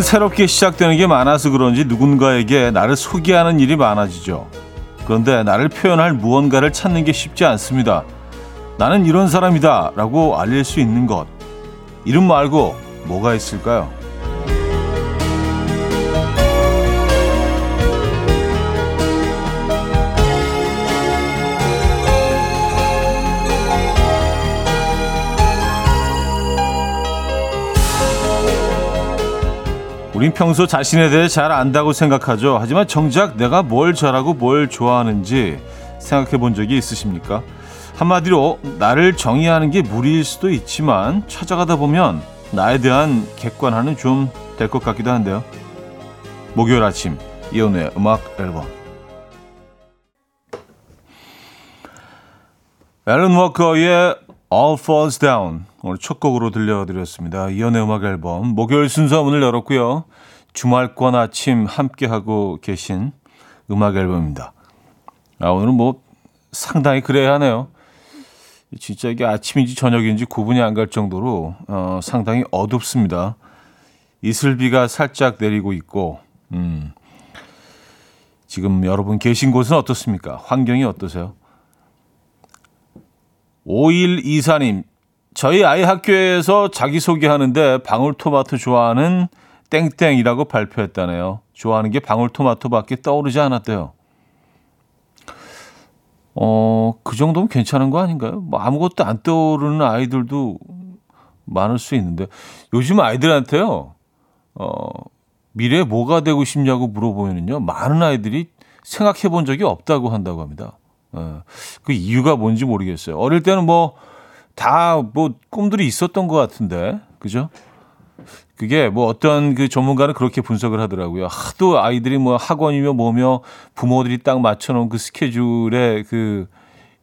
봄은 새롭게 시작되는 게 많아서 그런지 누군가에게 나를 소개하는 일이 많아지죠. 그런데 나를 표현할 무언가를 찾는 게 쉽지 않습니다. 나는 이런 사람이다 라고 알릴 수 있는 것. 이름 말고 뭐가 있을까요? 우린 평소 자신에 대해 잘 안다고 생각하죠. 하지만 정작 내가 뭘 잘하고 뭘 좋아하는지 생각해 본 적이 있으십니까? 한마디로 나를 정의하는 게 무리일 수도 있지만 찾아가다 보면 나에 대한 객관화는 좀 될 것 같기도 한데요. 목요일 아침 이연우의 음악 앨범 앨런 워커의 All Falls Down 오늘 첫 곡으로 들려드렸습니다. 이연의 음악 앨범 목요일 순서 문을 열었고요. 주말권 아침 함께하고 계신 음악 앨범입니다. 아, 오늘은 뭐 상당히 그래야 하네요. 진짜 이게 아침인지 저녁인지 구분이 안 갈 정도로 어, 상당히 어둡습니다. 이슬비가 살짝 내리고 있고 음, 지금 여러분 계신 곳은 어떻습니까? 환경이 어떠세요? 5124님, 저희 아이 학교에서 자기소개하는데 방울토마토 좋아하는 땡땡이라고 발표했다네요. 좋아하는 게 방울토마토밖에 떠오르지 않았대요. 어, 그 정도면 괜찮은 거 아닌가요? 뭐 아무것도 안 떠오르는 아이들도 많을 수 있는데 요즘 아이들한테요. 어, 미래에 뭐가 되고 싶냐고 물어보면요. 많은 아이들이 생각해 본 적이 없다고 한다고 합니다. 어, 그 이유가 뭔지 모르겠어요. 어릴 때는 뭐다뭐 꿈들이 있었던 것 같은데, 그죠? 그게 뭐 어떤 그 전문가는 그렇게 분석을 하더라고요. 하도 아이들이 뭐 학원이며 뭐며 부모들이 딱 맞춰놓은 그 스케줄에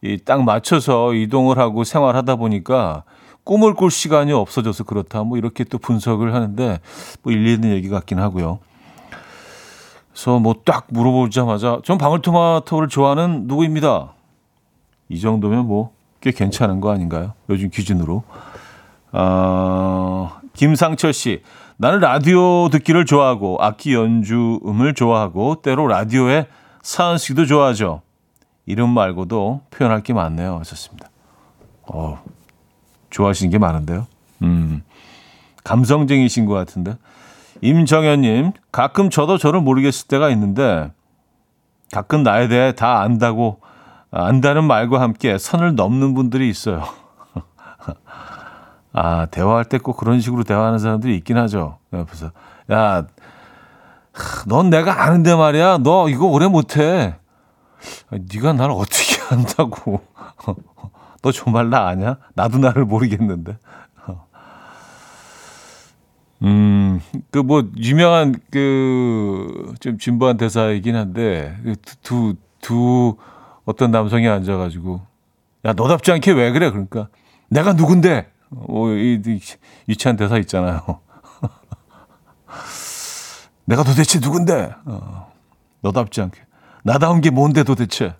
그딱 맞춰서 이동을 하고 생활하다 보니까 꿈을 꿀 시간이 없어져서 그렇다. 뭐 이렇게 또 분석을 하는데 뭐 일리 있는 얘기 같긴 하고요. 그래서 뭐 딱 물어보자마자 전 방울토마토를 좋아하는 누구입니다. 이 정도면 뭐 꽤 괜찮은 거 아닌가요? 요즘 기준으로. 아, 김상철 씨. 나는 라디오 듣기를 좋아하고 악기 연주음을 좋아하고 때로 라디오의 사은식도 좋아하죠. 이름 말고도 표현할 게 많네요. 하셨습니다. 어, 좋아하시는 게 많은데요. 음, 감성쟁이신 것 같은데. 임정현님, 가끔 저도 저를 모르겠을 때가 있는데, 가끔 나에 대해 다 안다고, 안다는 말과 함께 선을 넘는 분들이 있어요. 아, 대화할 때 꼭 그런 식으로 대화하는 사람들이 있긴 하죠. 옆에서. 야, 넌 내가 아는데 말이야. 너 이거 오래 못해. 네가 나를 어떻게 안다고. 너 정말 나 아냐? 나도 나를 모르겠는데. 음, 그 뭐 유명한 그 좀 진부한 대사이긴 한데 그두두 어떤 남성이 앉아가지고 야 너답지 않게 왜 그래? 그러니까 내가 누군데? 어, 이, 이 유치한 대사 있잖아요. 내가 도대체 누군데? 어, 너답지 않게. 나다운 게 뭔데 도대체?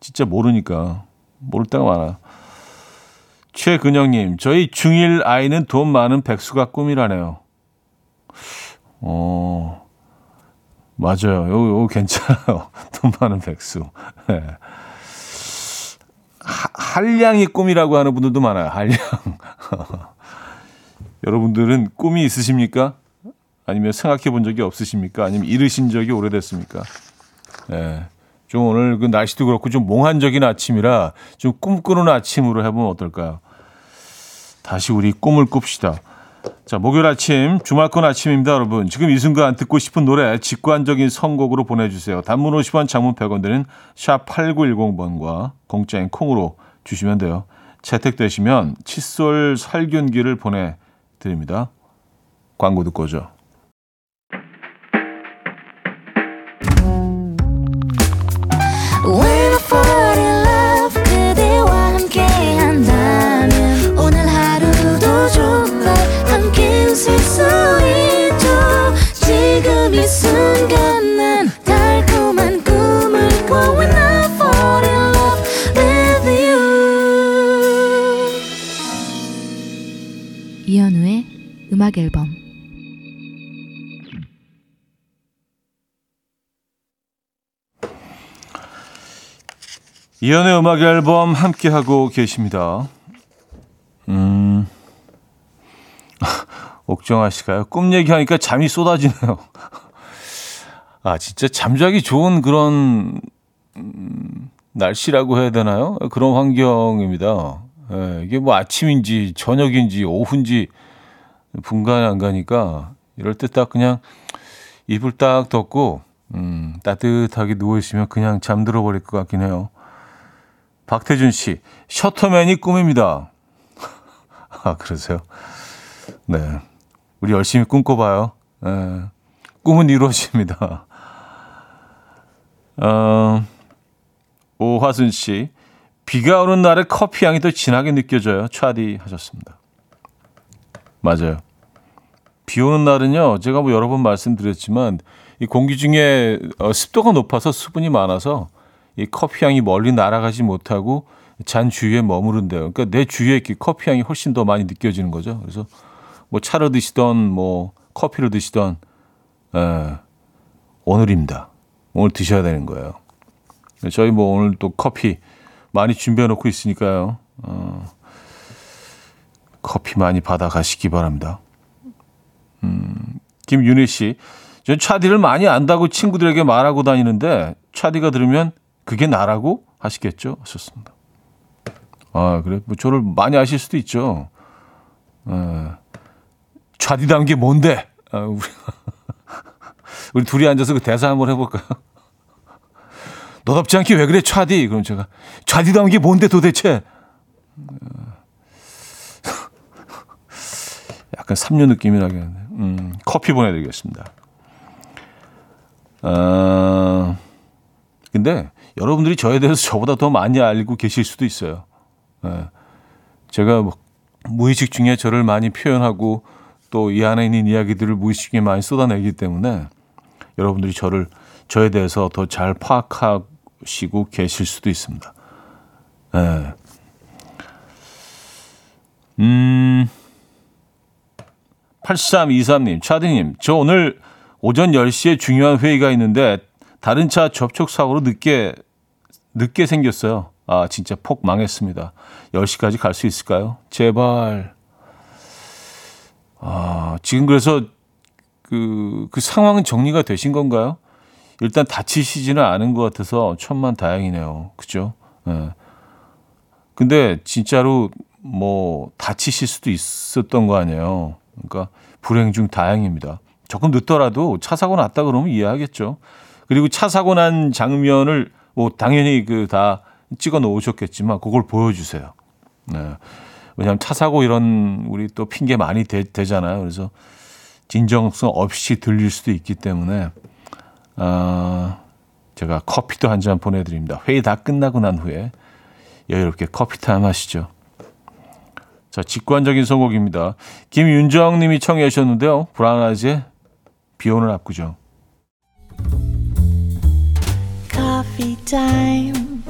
진짜 모르니까. 모를 때가 많아. 최근영님, 저희 중1 아이는 돈 많은 백수가 꿈이라네요. 어, 맞아요. 요, 요 괜찮아요. 돈 많은 백수. 네. 하, 한량이 꿈이라고 하는 분들도 많아요. 한량. 여러분들은 꿈이 있으십니까? 아니면 생각해 본 적이 없으십니까? 아니면 이르신 적이 오래됐습니까? 네. 좀 오늘 그 날씨도 그렇고 좀 몽환적인 아침이라 좀 꿈꾸는 아침으로 해보면 어떨까요? 다시 우리 꿈을 꿉시다. 자, 목요일 아침, 주말권 아침입니다, 여러분. 지금 이 순간 듣고 싶은 노래 직관적인 선곡으로 보내주세요. 단문 50원, 장문 100원 드는 샵 8910번과 공짜인 콩으로 주시면 돼요. 채택되시면 칫솔 살균기를 보내드립니다. 광고 듣고 오죠. 음악 앨범 이연의 음악 앨범 함께 하고 계십니다. 음. 옥정아 씨가요. 꿈 얘기하니까 잠이 쏟아지네요. 아, 진짜 잠자기 좋은 그런 음, 날씨라고 해야 되나요? 그런 환경입니다. 예, 이게 뭐 아침인지 저녁인지 오후인지 분간이 안 가니까 이럴 때 딱 그냥 이불 딱 덮고, 음, 따뜻하게 누워 있으면 그냥 잠들어 버릴 것 같긴 해요. 박태준 씨, 셔터맨이 꿈입니다. 아, 그러세요? 네. 우리 열심히 꿈꿔봐요. 네. 꿈은 이루어집니다. 어, 오화순 씨, 비가 오는 날에 커피 향이 더 진하게 느껴져요. 차디 하셨습니다. 맞아요. 비 오는 날은요, 제가 뭐 여러 번 말씀드렸지만, 이 공기 중에 어, 습도가 높아서 수분이 많아서 이 커피 향이 멀리 날아가지 못하고 잔 주위에 머무른대요. 그러니까 내 주위에 이렇게 커피 향이 훨씬 더 많이 느껴지는 거죠. 그래서 뭐 차를 드시던 뭐 커피를 드시던 에, 오늘입니다. 오늘 드셔야 되는 거예요. 저희 뭐 오늘 또 커피 많이 준비해 놓고 있으니까요. 어, 커피 많이 받아 가시기 바랍니다. 음, 김윤희 씨, 전 차디를 많이 안다고 친구들에게 말하고 다니는데 차디가 들으면 그게 나라고 하시겠죠? 하셨습니다. 아, 그래? 뭐 저를 많이 아실 수도 있죠. 에, 좌디다운 게 뭔데? 아, 우리, 우리 둘이 앉아서 그 대사 한번 해볼까요? 너답지 않게 왜 그래, 차디? 그럼 제가, 좌디다운 게 뭔데 도대체? 약간 삼류 느낌이 나겠네. 음, 커피 보내드리겠습니다. 아, 근데 여러분들이 저에 대해서 저보다 더 많이 알고 계실 수도 있어요. 예. 제가 뭐 무의식 중에 저를 많이 표현하고 또 이 안에 있는 이야기들을 무의식 중에 많이 쏟아내기 때문에 여러분들이 저를 저에 대해서 더 잘 파악하시고 계실 수도 있습니다. 예. 음, 8323님, 차디님, 저 오늘 오전 10시에 중요한 회의가 있는데 다른 차 접촉 사고로 늦게 늦게 생겼어요. 아, 진짜 폭 망했습니다. 10시까지 갈 수 있을까요? 제발. 아, 지금 그래서 그, 그 상황은 정리가 되신 건가요? 일단 다치시지는 않은 것 같아서 천만 다행이네요. 그죠? 예. 네. 근데 진짜로 뭐 다치실 수도 있었던 거 아니에요. 그러니까 불행 중 다행입니다. 조금 늦더라도 차 사고 났다 그러면 이해하겠죠. 그리고 차 사고 난 장면을 뭐 당연히 그 다 찍어 놓으셨겠지만 그걸 보여주세요. 네. 왜냐하면 차 사고 이런 우리 또 핑계 많이 대잖아요 그래서 진정성 없이 들릴 수도 있기 때문에 어, 제가 커피도 한 잔 보내드립니다. 회의 다 끝나고 난 후에 여유롭게 커피 타임 하시죠. 자, 직관적인 선곡입니다. 김윤정 님이 청해 주셨는데요. 브라운아이즈의 비 오는 압구정. Coffee time.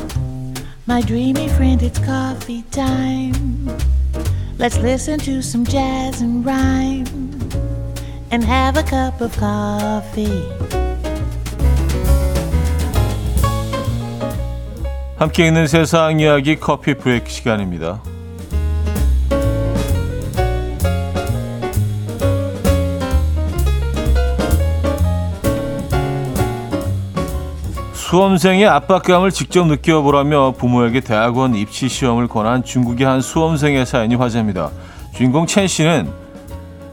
My dreamy friend, it's coffee time. Let's listen to some jazz and rhyme and have a cup of coffee. 함께 있는 세상 이야기 커피 브레이크 시간입니다. 수험생의 압박감을 직접 느껴보라며 부모에게 대학원 입시 시험을 권한 중국의 한 수험생의 사연이 화제입니다. 주인공 첸 씨는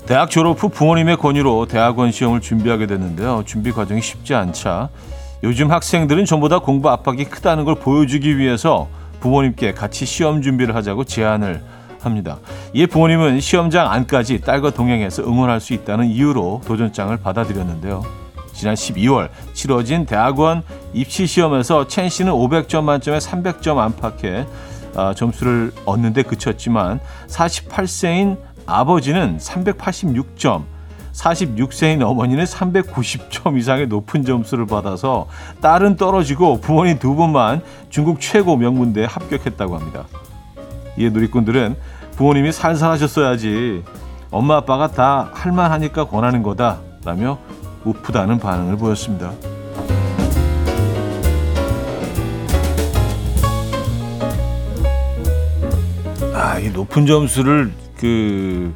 대학 졸업 후 부모님의 권유로 대학원 시험을 준비하게 됐는데요. 준비 과정이 쉽지 않자 요즘 학생들은 전보다 공부 압박이 크다는 걸 보여주기 위해서 부모님께 같이 시험 준비를 하자고 제안을 합니다. 이에 부모님은 시험장 안까지 딸과 동행해서 응원할 수 있다는 이유로 도전장을 받아들였는데요. 지난 12월 치러진 대학원 입시 시험에서 첸 씨는 500점 만점에 300점 안팎의 어, 점수를 얻는데 그쳤지만 48세인 아버지는 386점, 46세인 어머니는 390점 이상의 높은 점수를 받아서 딸은 떨어지고 부모님 두 분만 중국 최고 명문대에 합격했다고 합니다. 이에 누리꾼들은 부모님이 살살하셨어야지 엄마 아빠가 다 할만하니까 권하는 거다 라며 우프다는 반응을 보였습니다. 아, 이 높은 점수를 그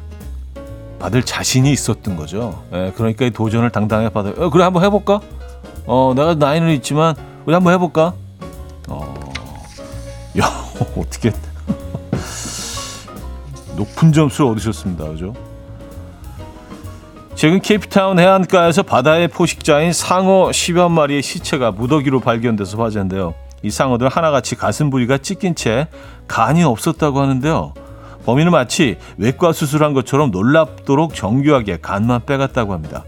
받을 자신이 있었던 거죠. 예, 그러니까 이 도전을 당당하게 받아. 어, 그래 한번 해볼까? 어, 내가 나이는 있지만 우리 한번 해볼까? 어, 야 어떻게 높은 점수를 얻으셨습니다, 그죠? 최근 케이프타운 해안가에서 바다의 포식자인 상어 10여 마리의 시체가 무더기로 발견돼서 화제인데요. 이 상어들 하나같이 가슴 부위가 찢긴 채 간이 없었다고 하는데요. 범인은 마치 외과 수술한 것처럼 놀랍도록 정교하게 간만 빼갔다고 합니다.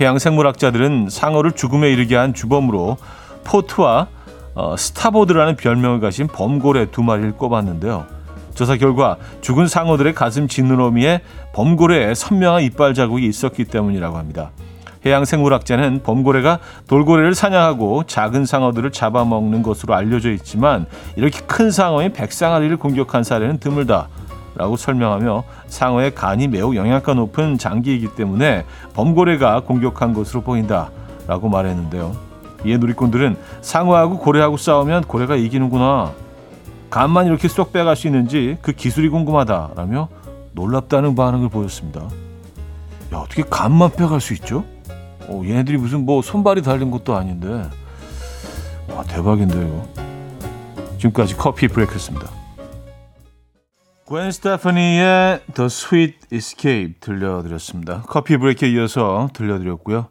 해양 생물학자들은 상어를 죽음에 이르게 한 주범으로 포트와 어, 스타보드라는 별명을 가진 범고래 두 마리를 꼽았는데요. 조사 결과 죽은 상어들의 가슴 지느러미에 범고래의 선명한 이빨 자국이 있었기 때문이라고 합니다. 해양 생물학자는 범고래가 돌고래를 사냥하고 작은 상어들을 잡아먹는 것으로 알려져 있지만 이렇게 큰 상어인 백상아리를 공격한 사례는 드물다. 라고 설명하며 상어의 간이 매우 영양가 높은 장기이기 때문에 범고래가 공격한 것으로 보인다. 라고 말했는데요. 이에 누리꾼들은 상어하고 고래하고 싸우면 고래가 이기는구나. 간만 이렇게 쏙 빼갈 수 있는지 그 기술이 궁금하다라며 놀랍다는 반응을 보였습니다. 야, 어떻게 간만 빼갈 수 있죠? 어, 얘네들이 무슨 뭐 손발이 달린 것도 아닌데. 와, 대박인데 이거. 지금까지 커피 브레이크였습니다. 웬 스테파니의 The Sweet Escape 들려드렸습니다. 커피 브레이크에 이어서 들려드렸고요.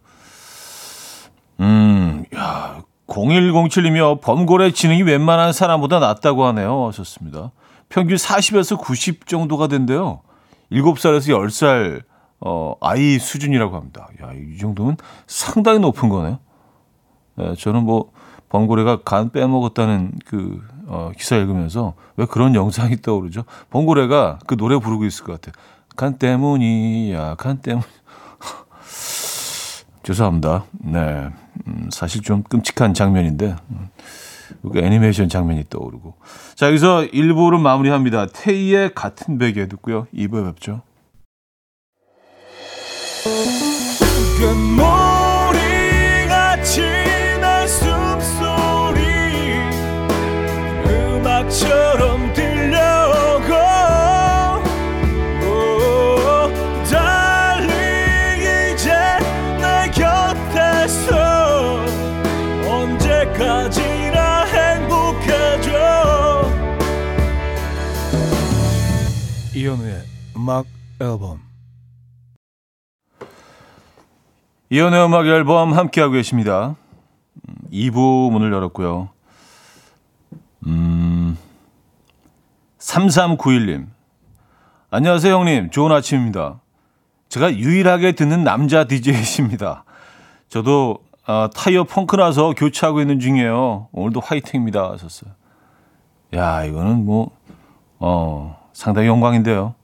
음, 야, 0107이며 범고래 지능이 웬만한 사람보다 낫다고 하네요. 하셨습니다. 평균 40에서 90 정도가 된대요. 7살에서 10살 어, 아이 수준이라고 합니다. 야, 이 정도면 상당히 높은 거네요. 네, 저는 뭐 범고래가 간 빼먹었다는 그 어, 기사 읽으면서 왜 그런 영상이 떠오르죠? 범고래가 그 노래 부르고 있을 것 같아요. 간 때문이야, 간 때문. 죄송합니다. 네, 음, 사실 좀 끔찍한 장면인데 음, 그 애니메이션 장면이 떠오르고. 자, 여기서 1부를 마무리합니다. 테이의 같은 베개 듣고요. 2부에 뵙죠. 음악 앨범 이연의 음악 앨범 함께하고 계십니다. 2부 문을 열었고요. 음, 3391님. 안녕하세요, 형님. 좋은 아침입니다. 제가 유일하게 듣는 남자 DJ이십니다. 저도 어, 타이어 펑크 나서 교체하고 있는 중이에요. 오늘도 화이팅입니다. 하셨어요. 야, 이거는 뭐, 어, 상당히 영광인데요.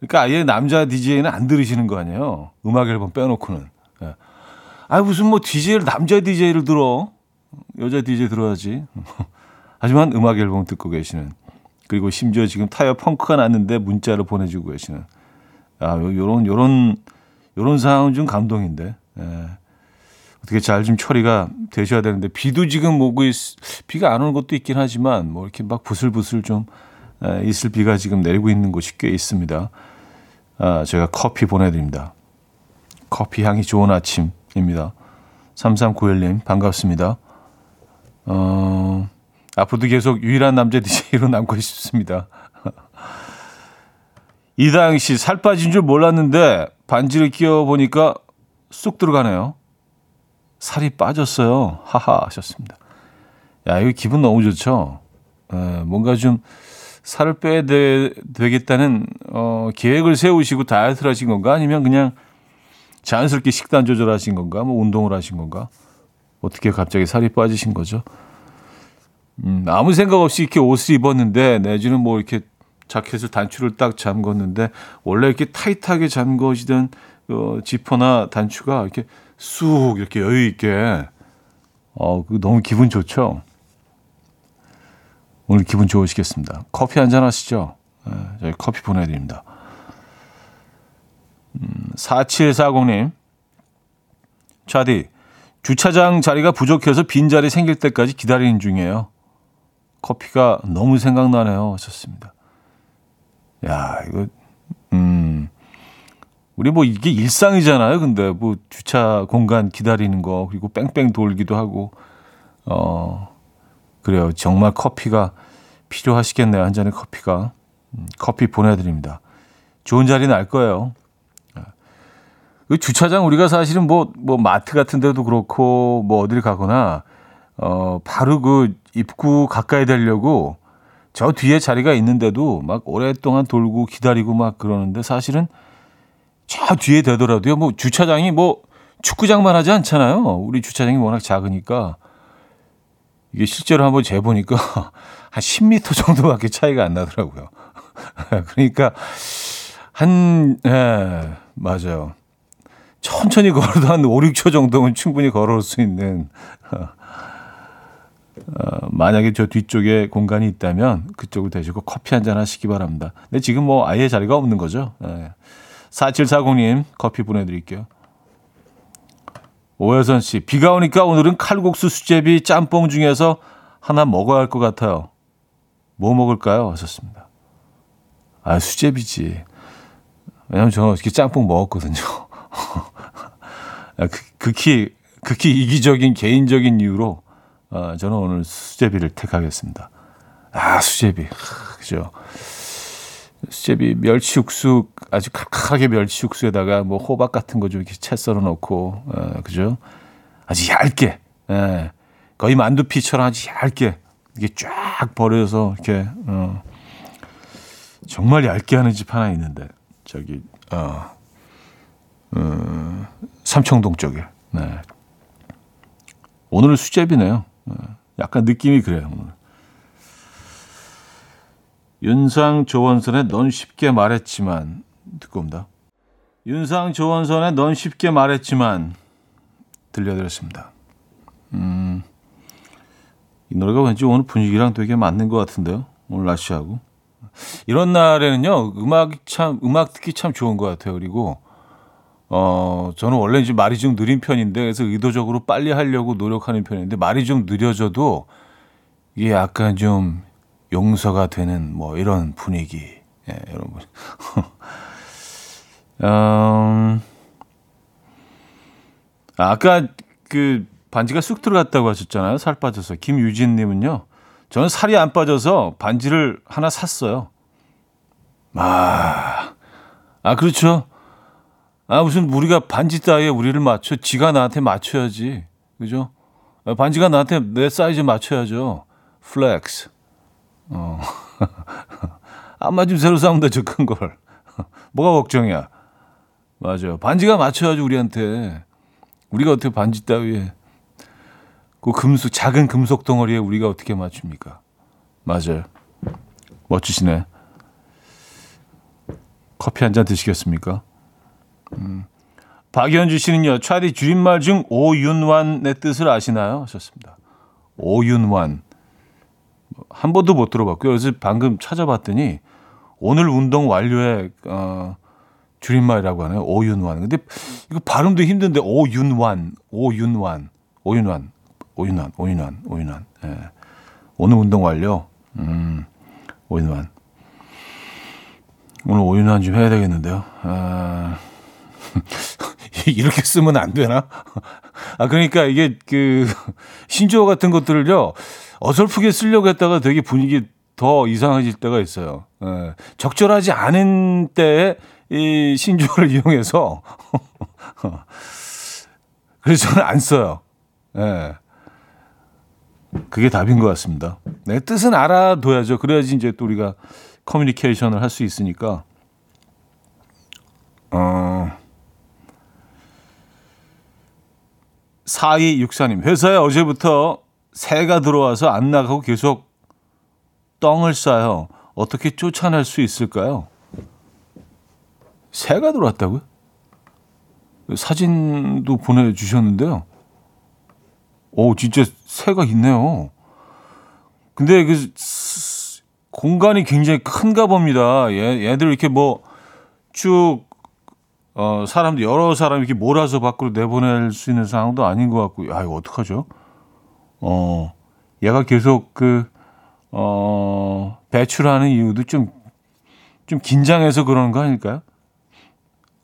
네. 그러니까 아예 남자 DJ는 안 들으시는 거 아니에요. 음악 앨범 빼놓고는. 아 무슨 뭐 DJ를 남자 DJ를 들어 여자 DJ 들어야지. 하지만 음악 앨범 듣고 계시는 그리고 심지어 지금 타이어 펑크가 났는데 문자를 보내주고 계시는 아 요런 요런 요런 상황은 좀 감동인데 예. 어떻게 잘 좀 처리가 되셔야 되는데 비도 지금 오고 있, 비가 안 오는 것도 있긴 하지만 뭐 이렇게 막 부슬부슬 좀 에, 있을 비가 지금 내리고 있는 곳이 꽤 있습니다. 아, 제가 커피 보내드립니다. 커피 향이 좋은 아침. 입니다. 3391님, 반갑습니다. 어, 앞으로도 계속 유일한 남자 DJ로 남고 싶습니다. 이다영 씨, 살 빠진 줄 몰랐는데 반지를 끼워보니까 쑥 들어가네요. 살이 빠졌어요. 하하 하셨습니다. 야, 이거 기분 너무 좋죠? 에, 뭔가 좀 살을 빼야 되, 겠다는 어, 계획을 세우시고 다이어트를 하신 건가? 아니면 그냥 자연스럽게 식단 조절하신 건가? 뭐 운동을 하신 건가? 어떻게 갑자기 살이 빠지신 거죠? 음, 아무 생각 없이 이렇게 옷을 입었는데 내지는 뭐 이렇게 자켓을 단추를 딱 잠궜는데 원래 이렇게 타이트하게 잠궈지던 어, 지퍼나 단추가 이렇게 쑥 이렇게 여유 있게 어, 그 너무 기분 좋죠. 오늘 기분 좋으시겠습니다. 커피 한잔 하시죠. 네, 저희 커피 보내드립니다. 4740님. 차디, 주차장 자리가 부족해서 빈자리 생길 때까지 기다리는 중이에요. 커피가 너무 생각나네요. 하셨습니다. 야, 이거, 음, 우리 뭐 이게 일상이잖아요. 근데 뭐 주차 공간 기다리는 거, 그리고 뺑뺑 돌기도 하고, 어, 그래요. 정말 커피가 필요하시겠네요. 한 잔의 커피가. 음, 커피 보내드립니다. 좋은 자리 날 거예요. 그 주차장 우리가 사실은 뭐, 뭐 마트 같은 데도 그렇고 뭐 어딜 가거나 어, 바로 그 입구 가까이 되려고 저 뒤에 자리가 있는데도 막 오랫동안 돌고 기다리고 막 그러는데 사실은 저 뒤에 되더라도요. 뭐 주차장이 뭐 축구장만 하지 않잖아요. 우리 주차장이 워낙 작으니까 이게 실제로 한번 재보니까 한 10m 정도밖에 차이가 안 나더라고요. 그러니까 한, 예, 맞아요. 천천히 걸어도 한 5, 6초 정도는 충분히 걸어올 수 있는, 어, 만약에 저 뒤쪽에 공간이 있다면 그쪽을 대시고 커피 한 잔 하시기 바랍니다. 근데 지금 뭐 아예 자리가 없는 거죠. 예. 4740님 커피 보내드릴게요. 오혜선 씨, 비가 오니까 오늘은 칼국수 수제비 짬뽕 중에서 하나 먹어야 할 것 같아요. 뭐 먹을까요? 하셨습니다. 아, 수제비지. 왜냐면 저는 이렇게 짬뽕 먹었거든요. 아, 그, 극히, 극히 이기적인 개인적인 이유로 어, 저는 오늘 수제비를 택하겠습니다. 아, 수제비. 그죠. 수제비 멸치 육수 아주 칼칼하게 멸치 육수에다가 뭐 호박 같은 거 좀 이렇게 채 썰어 놓고 어, 그죠? 아주 얇게. 예. 거의 만두피처럼 아주 얇게 이게 쫙 버려서 이렇게 어, 정말 얇게 하는 집 하나 있는데 저기 어, 어 삼청동 쪽에. 네. 오늘은 수제비네요. 어, 약간 느낌이 그래요. 오늘. 윤상 조원선의 넌 쉽게 말했지만 듣고 옵니다. 윤상 조원선의 넌 쉽게 말했지만 들려드렸습니다. 음, 이 노래가 왠지 오늘 분위기랑 되게 맞는 것 같은데요. 오늘 날씨하고. 이런 날에는요, 음악이 참, 음악 듣기 참 좋은 것 같아요. 그리고, 어, 저는 원래 이제 말이 좀 느린 편인데, 그래서 의도적으로 빨리 하려고 노력하는 편인데, 말이 좀 느려져도, 이게 약간 좀 용서가 되는 뭐 이런 분위기. 예, 여러분. 음, 아까 그 반지가 쑥 들어갔다고 하셨잖아요. 살 빠져서. 김유진 님은요. 저는 살이 안 빠져서 반지를 하나 샀어요. 아, 아 그렇죠. 아 무슨 우리가 반지 따위에 우리를 맞춰 지가 나한테 맞춰야지. 그죠? 반지가 나한테 내 사이즈 맞춰야죠. flex. 어. 안 맞으면 새로 사면 되죠, 큰 걸. 뭐가 걱정이야. 맞아요. 반지가 맞춰야지, 우리한테. 우리가 어떻게 반지 따위에. 그 금속, 작은 금속 덩어리에 우리가 어떻게 맞춥니까? 맞아요. 멋지시네. 커피 한 잔 드시겠습니까? 음. 박연주 씨는요, 차디 줄임말 중 오윤완의 뜻을 아시나요? 하셨습니다. 오윤완. 한 번도 못 들어봤고요. 그래서 방금 찾아봤더니 오늘 운동 완료의 어, 줄임말이라고 하네요. 오윤완. 근데 이거 발음도 힘든데 오윤완, 오윤완, 오윤완, 오윤완, 오윤완, 오윤완. 예. 오늘 운동 완료. 음, 오윤완. 오늘 오윤완 좀 해야 되겠는데요. 아, 이렇게 쓰면 안 되나? 아, 그러니까 이게 그 신조어 같은 것들을요. 어설프게 쓰려고 했다가 되게 분위기 더 이상해질 때가 있어요. 예, 적절하지 않은 때에 이 신조어를 이용해서 그래서 저는 안 써요. 예. 그게 답인 것 같습니다. 네, 뜻은 알아둬야죠. 그래야지 이제 또 우리가 커뮤니케이션을 할 수 있으니까. 어, 4264님, 회사에 어제부터 새가 들어와서 안 나가고 계속 똥을 싸요. 어떻게 쫓아낼 수 있을까요? 새가 들어왔다고요? 사진도 보내주셨는데요. 오, 진짜 새가 있네요. 근데 그 공간이 굉장히 큰가 봅니다. 얘, 얘들 이렇게 뭐 쭉, 어, 사람들, 여러 사람 이렇게 몰아서 밖으로 내보낼 수 있는 상황도 아닌 것 같고, 야, 이거 어떡하죠? 어, 얘가 계속 그, 어, 배출하는 이유도 좀, 좀 긴장해서 그러는 거 아닐까요?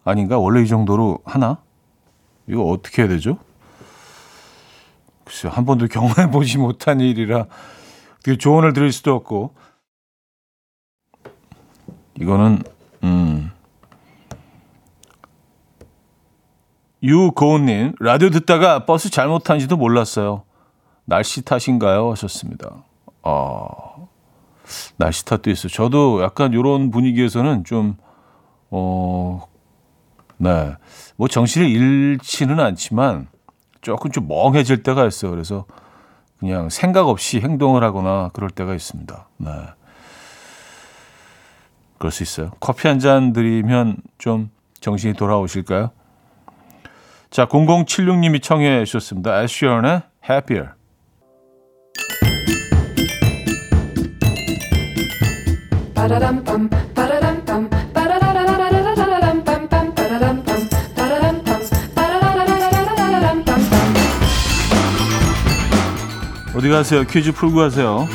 아닌가? 원래 이 정도로 하나? 이거 어떻게 해야 되죠? 글쎄요, 한 번도 경험해 보지 못한 일이라 어떻게 조언을 드릴 수도 없고. 이거는, 음. 유고은님, 라디오 듣다가 버스 잘못 탄지도 몰랐어요. 날씨 탓인가요? 하셨습니다. 아, 날씨 탓도 있어요. 저도 약간 이런 분위기에서는 좀, 어, 네. 뭐 정신을 잃지는 않지만 조금 좀 멍해질 때가 있어요. 그래서 그냥 생각 없이 행동을 하거나 그럴 때가 있습니다. 네. 그럴 수 있어요. 커피 한 잔 드리면 좀 정신이 돌아오실까요? 자, 0076님이 청해 주셨습니다. 애쉬언의 Happier. 어디 가세요? 퀴즈 풀고 가세요.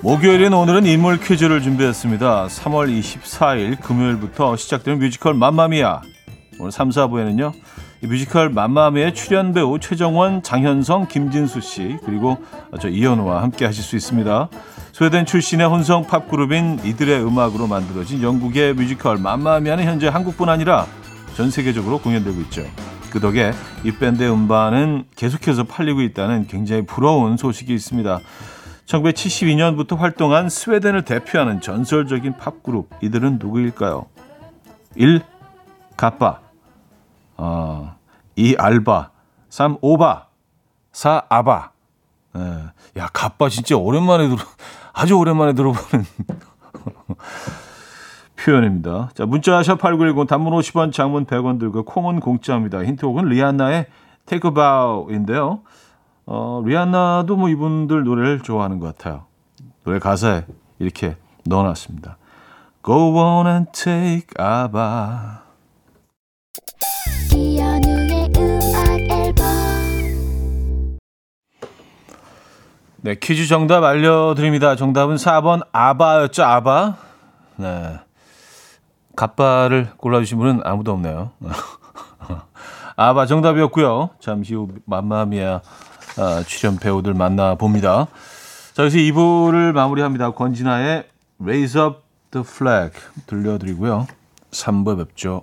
목요일인 오늘은 인물 퀴즈를 준비했습니다. 3월 24일 금요일부터 시작되는 뮤지컬 맘마미아. 오늘 3, 4부에는요. 이 뮤지컬 맘마미아의 출연 배우 최정원, 장현성, 김진수 씨 그리고 저 이현우와 함께 하실 수 있습니다. 스웨덴 출신의 혼성 팝 그룹인 이들의 음악으로 만들어진 영국의 뮤지컬 맘마미아는 현재 한국뿐 아니라 전 세계적으로 공연되고 있죠. 그 덕에 이 밴드의 음반은 계속해서 팔리고 있다는 굉장히 부러운 소식이 있습니다. 1972년부터 활동한 스웨덴을 대표하는 전설적인 팝 그룹 이들은 누구일까요? 1. 가빠 어, 2. 알바 3. 오바 4. 아바 예. 야 가빠 진짜 오랜만에 들어 아주 오랜만에 들어보는 표현입니다. 자, 문자 샵8910 단문 50원, 장문 100원 들고 콩은 공짜입니다. 힌트 혹은 리안나의 Take a Bow인데요. 어, 리안나도 뭐 이분들 노래를 좋아하는 것 같아요. 노래 가사에 이렇게 넣어놨습니다. Go on and take a bow. 네, 퀴즈 정답 알려드립니다. 정답은 4번 아바였죠, 아바. 네. 갑바를 골라주신 분은 아무도 없네요. 아바 정답이었고요. 잠시 후 맘마미아 아, 출연 배우들 만나봅니다. 자, 여기서 2부를 마무리합니다. 권진아의 Raise Up the Flag 들려드리고요. 3부 뵙죠.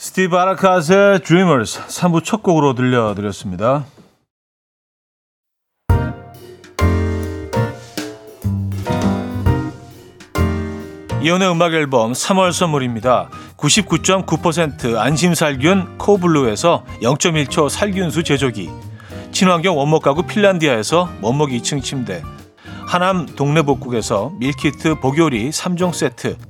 스티브 아라카스의 Dreamers 3부 첫 곡으로 들려드렸습니다. 이현우의 음악 앨범 3월 선물입니다. 99.9% 안심살균 코블루에서 0.1초 살균수 제조기 친환경 원목 가구 핀란디아에서 원목 2층 침대 하남 동네복국에서 밀키트 복요리 3종 세트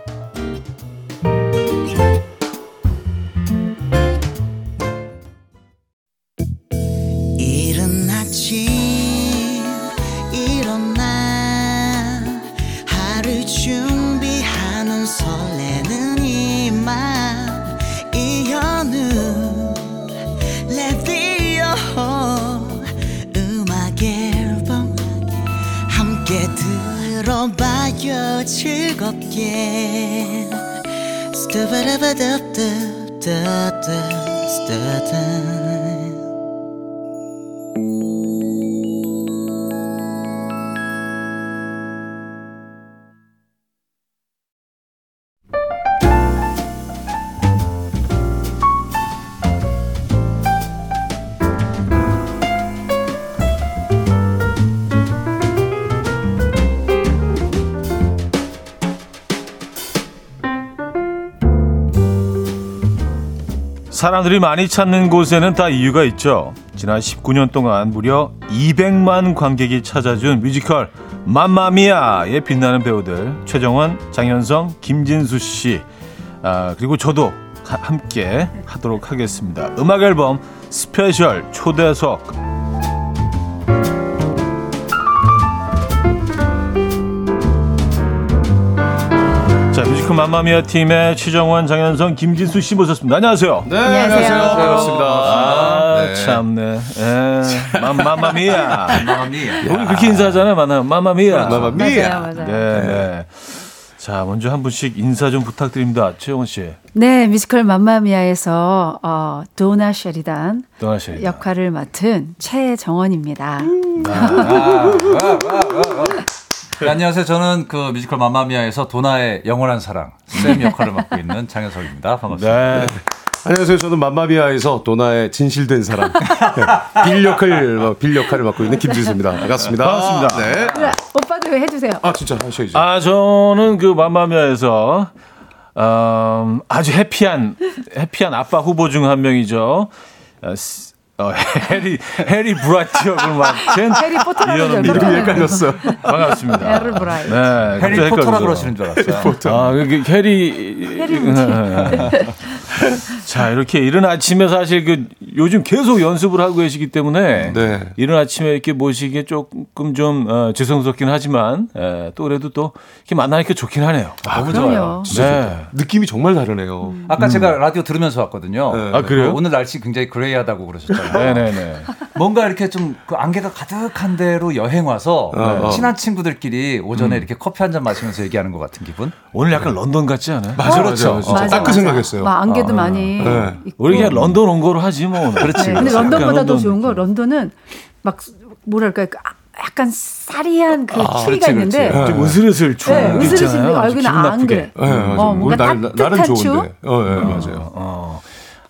da da da da da da 사람들이 많이 찾는 곳에는 다 이유가 있죠. 지난 19년 동안 무려 200만 관객이 찾아준 뮤지컬 맘마미아에 빛나는 배우들 최정원, 장현성, 김진수 씨 아, 그리고 저도 함께 하도록 하겠습니다. 음악 앨범 스페셜 초대석 맘마미아 팀의 최정원, 장현성, 김진수 씨 모셨습니다. 안녕하세요. 네, 안녕하세요. 반갑습니다. 아, 네. 참네. 예. 맘마미아. 맘마미아. 우리 그렇게 인사하잖아요, 만나. 맘마미아. 맘마미아. 맞아요, 맞아요. 네, 네. 자, 먼저 한 분씩 인사 좀 부탁드립니다. 최영원 씨. 네, 뮤지컬 맘마미아에서 어, 도나 셰리단 도나 셰리단. 역할을 맡은 최정원입니다. 음. 아, 아, 아, 네, 안녕하세요. 저는 그 뮤지컬 맘마미아에서 도나의 영원한 사랑 쌤 역할을 맡고 있는 장현석입니다. 반갑습니다. 네. 안녕하세요. 저는 맘마미아에서 도나의 진실된 사람 빌 역을 빌 역할을 맡고 있는 김진수입니다. 반갑습니다. 반갑습니다. 네. 그래, 오빠도 해주세요. 아 진짜 하셔야죠. 아, 저는 그 맘마미아에서 음, 아주 해피한 해피한 아빠 후보 중 한 명이죠. 어, 스- 어, 해리 해리 브라이트 역을 맡은 해리 포터라고 이현우 그러죠. 이름이 헷갈렸어. 반갑습니다. 해리 브라이트. 네, 해리 포터라 헷갈려서. 그러시는 줄 알았어요. 아, 그 해리 해리 뭐지? 자, 이렇게 이른 아침에 사실 그 요즘 계속 연습을 하고 계시기 때문에 네. 이른 아침에 이렇게 모시기에 조금 좀 어, 죄송스럽긴 하지만 에, 또 그래도 또 이렇게 만나니까 좋긴 하네요. 너무 그럼요. 좋아요. 네. 느낌이 정말 다르네요. 아까 제가 라디오 들으면서 왔거든요. 네. 아, 그래요? 오늘 날씨 굉장히 그레이하다고 그러셨잖아요. 네네네. 뭔가 이렇게 좀 그 안개가 가득한 데로 여행 와서 어. 친한 친구들끼리 오전에 이렇게 커피 한 잔 마시면서 얘기하는 것 같은 기분? 오늘 약간 런던 같지 않아요? 맞아, 그렇죠. 맞아, 맞아. 딱그 생각했어요. 막 안개도 많이. 네. 있고. 우리 그냥 런던 온 거로 하지 뭐. 그렇지. 네, 근데 런던보다 더 좋은 거 느낌. 런던은 막 뭐랄까 그 아- 약간 싸리한 그 아, 추위가 그렇지, 있는데 그렇지. 좀 으슬으슬 추운 네, 거 으슬으슬 있잖아요. 아, 여기는 안. 그래. 네. 어, 뭔가 날, 따뜻한 좋은데. 어, 네, 맞아요. 어,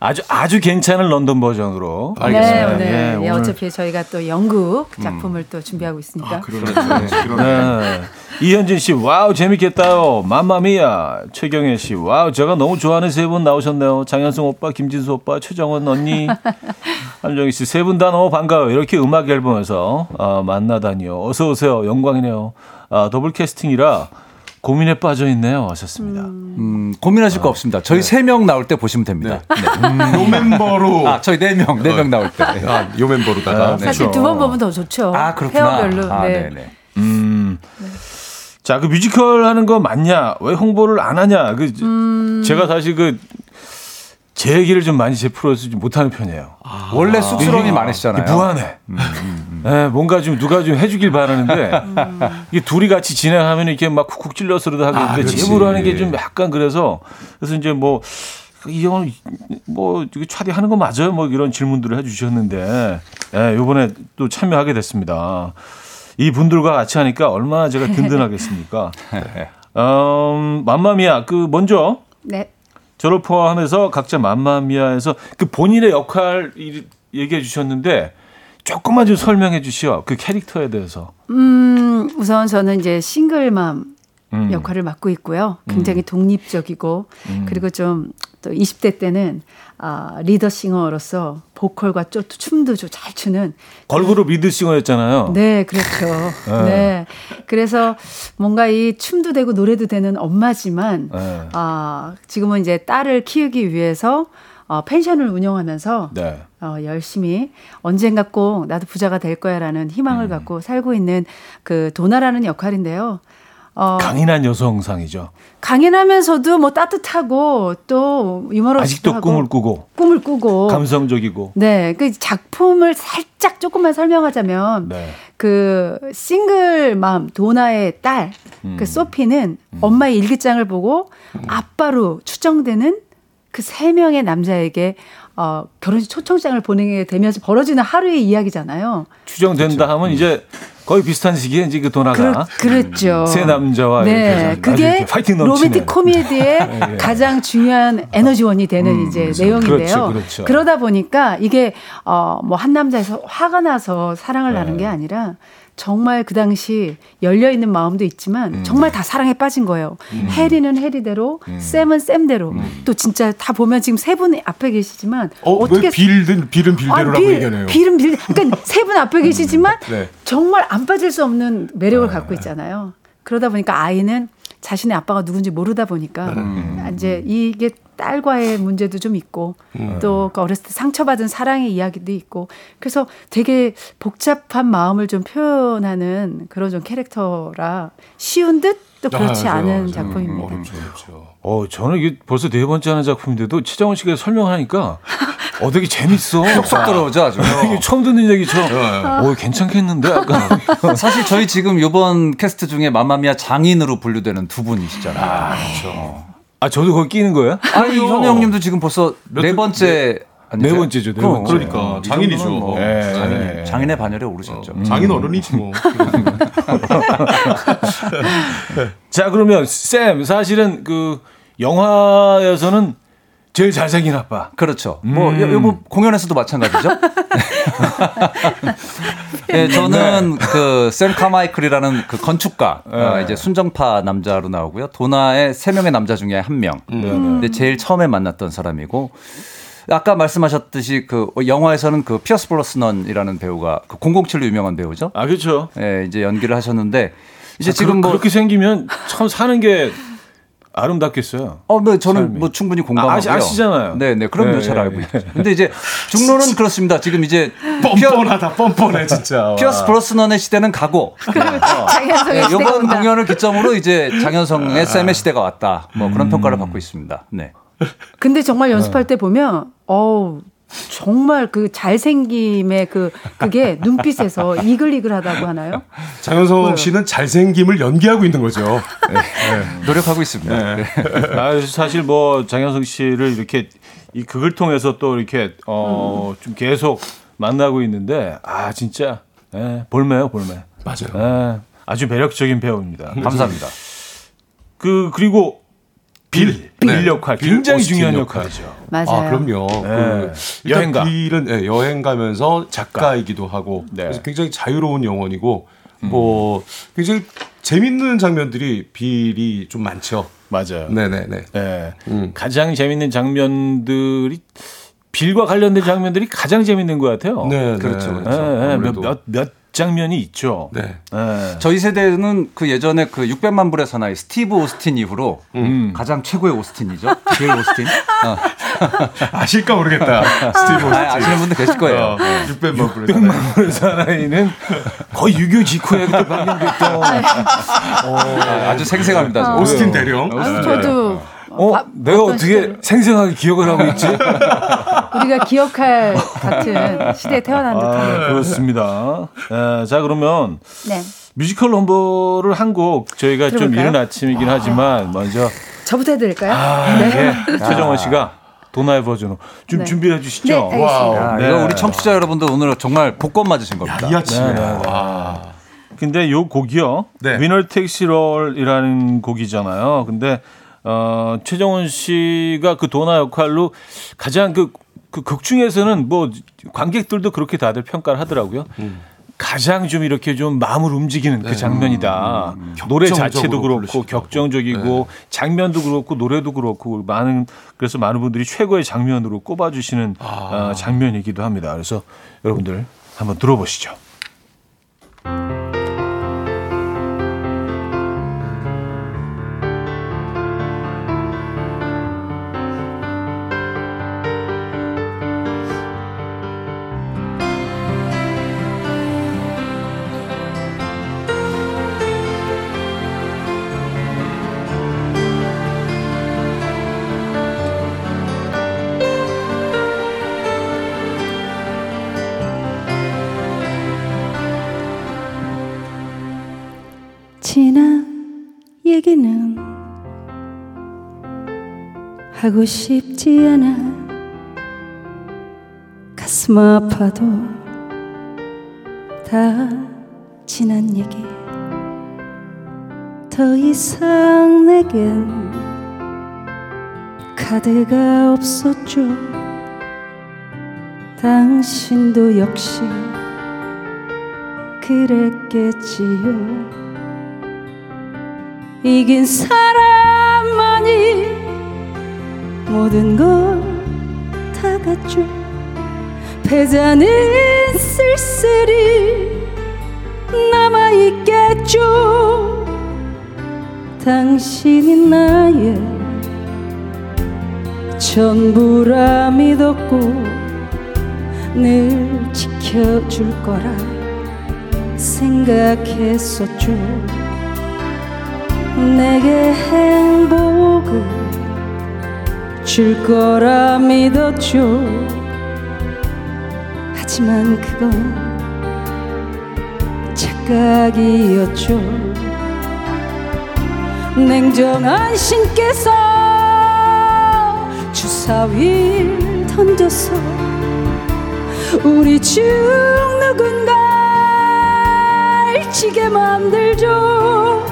아주 아주 괜찮은 런던 버전으로. 네, 알겠습니다. 예, 예, 오늘- 어차피 저희가 또 영국 작품을 또 준비하고 있으니까. 네. 이현진 씨, 와우, 재밌겠다요. 맘마미아. 최경혜 씨, 와우, 제가 너무 좋아하는 세 분 나오셨네요. 장현성 오빠, 김진수 오빠, 최정원 언니, 한정희 씨, 세 분 다 너무 반가워요. 이렇게 음악 앨범에서 아, 만나다니요. 어서 오세요. 영광이네요. 아, 더블 캐스팅이라 고민에 빠져 있네요. 하셨습니다. 음, 고민하실 거 없습니다. 저희 세 명 나올 때 보시면 됩니다. 네. 요 멤버로 아, 저희 네 명, 네 명 나올 때. 네. 아, 요 멤버로다가 네. 사실 그렇죠. 두번 보면 더 좋죠. 아, 그렇구나. pair별로. 아, 네. 네네. 음. 자, 그 뮤지컬 하는 거 맞냐? 왜 홍보를 안 하냐? 그 제가 사실 그 제 얘기를 좀 많이 제 프로에서 좀 못하는 편이에요. 원래 쑥스러움이 많으시잖아요. 이게 무한해. 네, 뭔가 좀 누가 좀 해주길 바라는데 이게 둘이 같이 진행하면 이렇게 막 쿡쿡 찔러서라도 하겠는데 그렇지. 제부로 하는 게 좀 약간 그래서 그래서 이제 뭐. 이 형은 뭐 이거 차디 하는 거 맞아요? 뭐 이런 질문들을 해주셨는데, 예, 요번에 또 참여하게 됐습니다. 이 분들과 같이 하니까 얼마나 제가 든든하겠습니까? 음, 맘마미아 그 먼저 네. 저를 포함해서 각자 맘마미아에서 그 본인의 역할 이- 얘기해 주셨는데 조금만 좀 설명해 주시오. 그 캐릭터에 대해서. 음, 우선 저는 이제 싱글맘 음. 역할을 맡고 있고요. 굉장히 독립적이고 그리고 좀 또 20대 때는 아, 리더 싱어로서 보컬과 또 춤도 좀 잘 추는 걸그룹 리드싱어였잖아요. 네, 그렇죠. 네. 그래서 뭔가 이 춤도 되고 노래도 되는 엄마지만 네. 아, 지금은 이제 딸을 키우기 위해서 어, 펜션을 운영하면서 네. 어, 열심히 언젠가 꼭 나도 부자가 될 거야라는 희망을 갖고 살고 있는 그 도나라는 역할인데요. 어, 강인한 여성상이죠. 강인하면서도 뭐 따뜻하고 또 유머러스도 아직도 하고 꿈을 꾸고 꿈을 꾸고 감성적이고. 네, 그 작품을 살짝 조금만 설명하자면 네. 그 싱글 맘 도나의 딸 음. 그 소피는 엄마의 일기장을 보고 아빠로 추정되는 그 세 명의 남자에게 어, 결혼식 초청장을 보내게 되면서 벌어지는 하루의 이야기잖아요. 추정된다 하면 이제 거의 비슷한 시기에 이제 그 도나가 그렇, 그렇죠. 세 남자와 네, 그게 파이팅 로맨틱 코미디의 예. 가장 중요한 에너지원이 되는 이제 내용인데요. 그렇죠, 그렇죠. 그러다 보니까 이게 어뭐 한 남자에서 화가 나서 사랑을 나는 네. 게 아니라 정말 그 당시 열려 있는 마음도 있지만 음. 정말 다 사랑에 빠진 거예요. 해리는 해리대로, 샘은 샘대로. 음. 또 진짜 다 보면 지금 세 분이 앞에 계시지만 어, 어떻게 왜 빌든 빌은 빌대로라고 아, 빌- 얘기하네요. 빌은 빌. 그러니까 세 분 앞에 계시지만 네. 정말 안 빠질 수 없는 매력을 갖고 있잖아요. 그러다 보니까 아이는 자신의 아빠가 누군지 모르다 보니까 이제 이게 딸과의 문제도 좀 있고 또그 어렸을 때 상처받은 사랑의 이야기도 있고 그래서 되게 복잡한 마음을 좀 표현하는 그런 좀 캐릭터라 쉬운 듯 또 그렇지 아, 않은 맞아요. 작품입니다. 어렵죠, 어렵죠. 어, 저는 이게 벌써 네 번째 하는 작품인데도 최정원 씨가 설명하니까 어, 되게 재밌어. 쏙 들어오죠, 아주. 이게 처음 듣는 얘기처럼. 어, 괜찮겠는데? 약간. 사실 저희 지금 이번 캐스트 중에 마마미아 장인으로 분류되는 두 분이시잖아요. 아, 저도 거기 끼는 거예요? 아니 현우 형님도 지금 벌써 네 번째 네 번째죠, 네 그럼, 번째. 그러니까 이 장인이죠. 뭐 예, 장인, 예. 장인의 반열에 오르셨죠. 장인 어른이지 뭐. 자, 그러면 쌤, 사실은 그 영화에서는 제일 잘생긴 아빠. 그렇죠. 뭐 요, 요 공연에서도 마찬가지죠. 네, 저는 그샘 카마이클이라는 그 건축가 어, 이제 순정파 남자로 나오고요. 도나의 세 명의 남자 중에 한 명. 근데 제일 처음에 만났던 사람이고 아까 말씀하셨듯이 그 영화에서는 그 피어스 브로스넌이라는 배우가 그 007로 유명한 배우죠. 아, 그렇죠. 예, 이제 연기를 하셨는데 이제 자, 지금 그, 뭐 그렇게 생기면 참 사는 게 아름답겠어요. 어, 네, 저는 삶이. 뭐 충분히 공감하고요. 아, 아시- 아시잖아요. 네, 네, 그럼요, 네, 잘 네, 알고 네. 있죠. 근데 이제 중론은 그렇습니다. 지금 이제 피어, 뻔뻔하다, 뻔뻔해 진짜. 피어스 브로스넌의 시대는 가고 장현성의 네, 시대가 이번. 공연을 기점으로 이제 장현성의 샘의 시대가 왔다. 뭐 그런 평가를 받고 있습니다. 네. 근데 정말 연습할 때 보면 어우 정말 그 잘생김의 그 그게 눈빛에서 이글이글하다고 하나요? 장현성 씨는 잘생김을 연기하고 있는 거죠. 노력하고 있습니다. 네. 아, 사실 뭐 장현석 씨를 이렇게 이 극을 통해서 또 이렇게 어, 좀 계속 만나고 있는데 아 진짜 예, 볼매요 볼매. 맞아요. 예, 아주 매력적인 배우입니다. 감사합니다. 그 그리고 빌, 빌 네. 역할 빌 굉장히 중요한 역할. 역할이죠. 맞아요. 아, 그럼요. 그 일단 여행가. 빌은 예, 여행 가면서 작가이기도 하고 네. 그래서 굉장히 자유로운 영혼이고 뭐 굉장히 재밌는 장면들이 빌이 좀 많죠. 맞아요. 네네네. 예. 음. 가장 재밌는 장면들이 빌과 관련된 장면들이 가장 재밌는 것 같아요. 네, 그렇죠, 네. 그렇죠. 예, 예, 몇, 아무래도. 몇, 몇 장면이 있죠. 네. 예. 저희 세대는 그 예전에 그 600만 불의 사나이 스티브 오스틴 이후로 음. 가장 최고의 오스틴이죠. 제일 오스틴. 어. 아실까 모르겠다. 스티브 오스틴. 아, 아시는 분들 계실 거예요. 어, 600만 불. 그 사나이는 거의 육이오 직후에 방영됐던. 아주 생생합니다. 지금. 오스틴 대령. 아유, 저도 어, 바- 내가 어떻게 시대를 생생하게 기억을 하고 있지? 우리가 기억할 같은 시대에 태어난 아, 듯한 그렇습니다. 예, 자, 그러면 네. 뮤지컬 넘버를 한 곡 저희가 좀 들어볼까요? 이른 아침이긴 하지만 먼저 저부터 해드릴까요? 아, 예, 최정원 씨가 도나의 버전으로 좀 네. 준비해 네, 주시죠. 알겠습니다. 야, 네. 이거 우리 청취자 여러분들 오늘 정말 복권 맞으신 겁니다. 이 아침에. 네, 네, 네. 와. 근데 요 곡이요. 네. 위너 택시 롤이라는 곡이잖아요. 근데 어 최정원 씨가 그 도나 역할로 가장 그, 그 극 중에서는 뭐 관객들도 그렇게 다들 평가를 하더라고요. 가장 좀 이렇게 좀 마음을 움직이는 그 장면이다. 노래 자체도 그렇고 부르시더라고. 격정적이고 장면도 그렇고 노래도 그렇고 많은 그래서 많은 분들이 최고의 장면으로 꼽아주시는 어, 장면이기도 합니다. 그래서 여러분들 한번 들어보시죠. 하고 싶지 않아. 가슴 아파도 다 지난 얘기. 더 이상 내겐 카드가 없었죠. 당신도 역시 그랬겠지요. 이긴 사람만이 모든 걸 다 갖죠 패자는 쓸쓸히 남아있겠죠. 당신이 나의 전부라 믿었고 늘 지켜줄 거라 생각했었죠. 내게 행복을 줄 거라 믿었죠. 하지만 그건 착각이었죠. 냉정한 신께서 주사위를 던져서 우리 중 누군가를 지게 만들죠.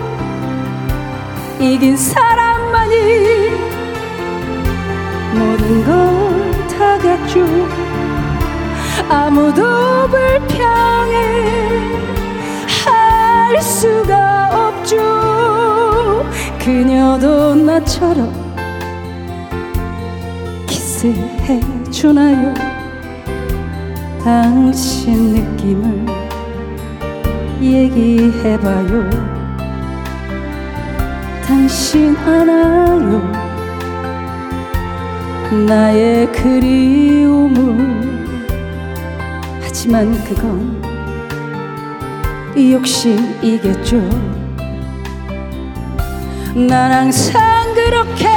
이긴 사람만이 모든 걸다 갖죠. 아무도 불평해 할 수가 없죠. 그녀도 나처럼 키스해 주나요? 당신 느낌을 얘기해봐요. 당신 알아요 나의 그리움을. 하지만 그건 욕심이겠죠. 난 항상 그렇게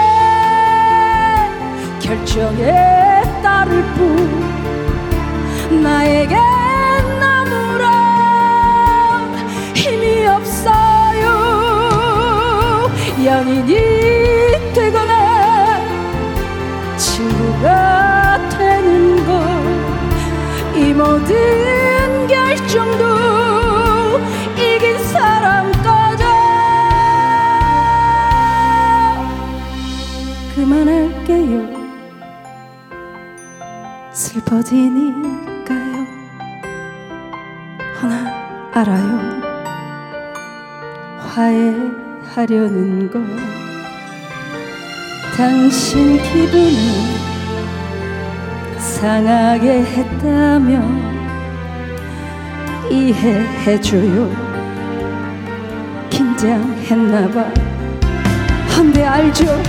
결정에 따를 뿐. 나에겐 아무런 힘이 없어요. 연인이 이 모든 결정도 이긴 사람 거죠 그만할게요. 슬퍼지니까요. 하나 알아요. 화해하려는 것 당신 기분을 상하게 했다면 이해해줘요. 긴장했나봐. 헌데 알죠?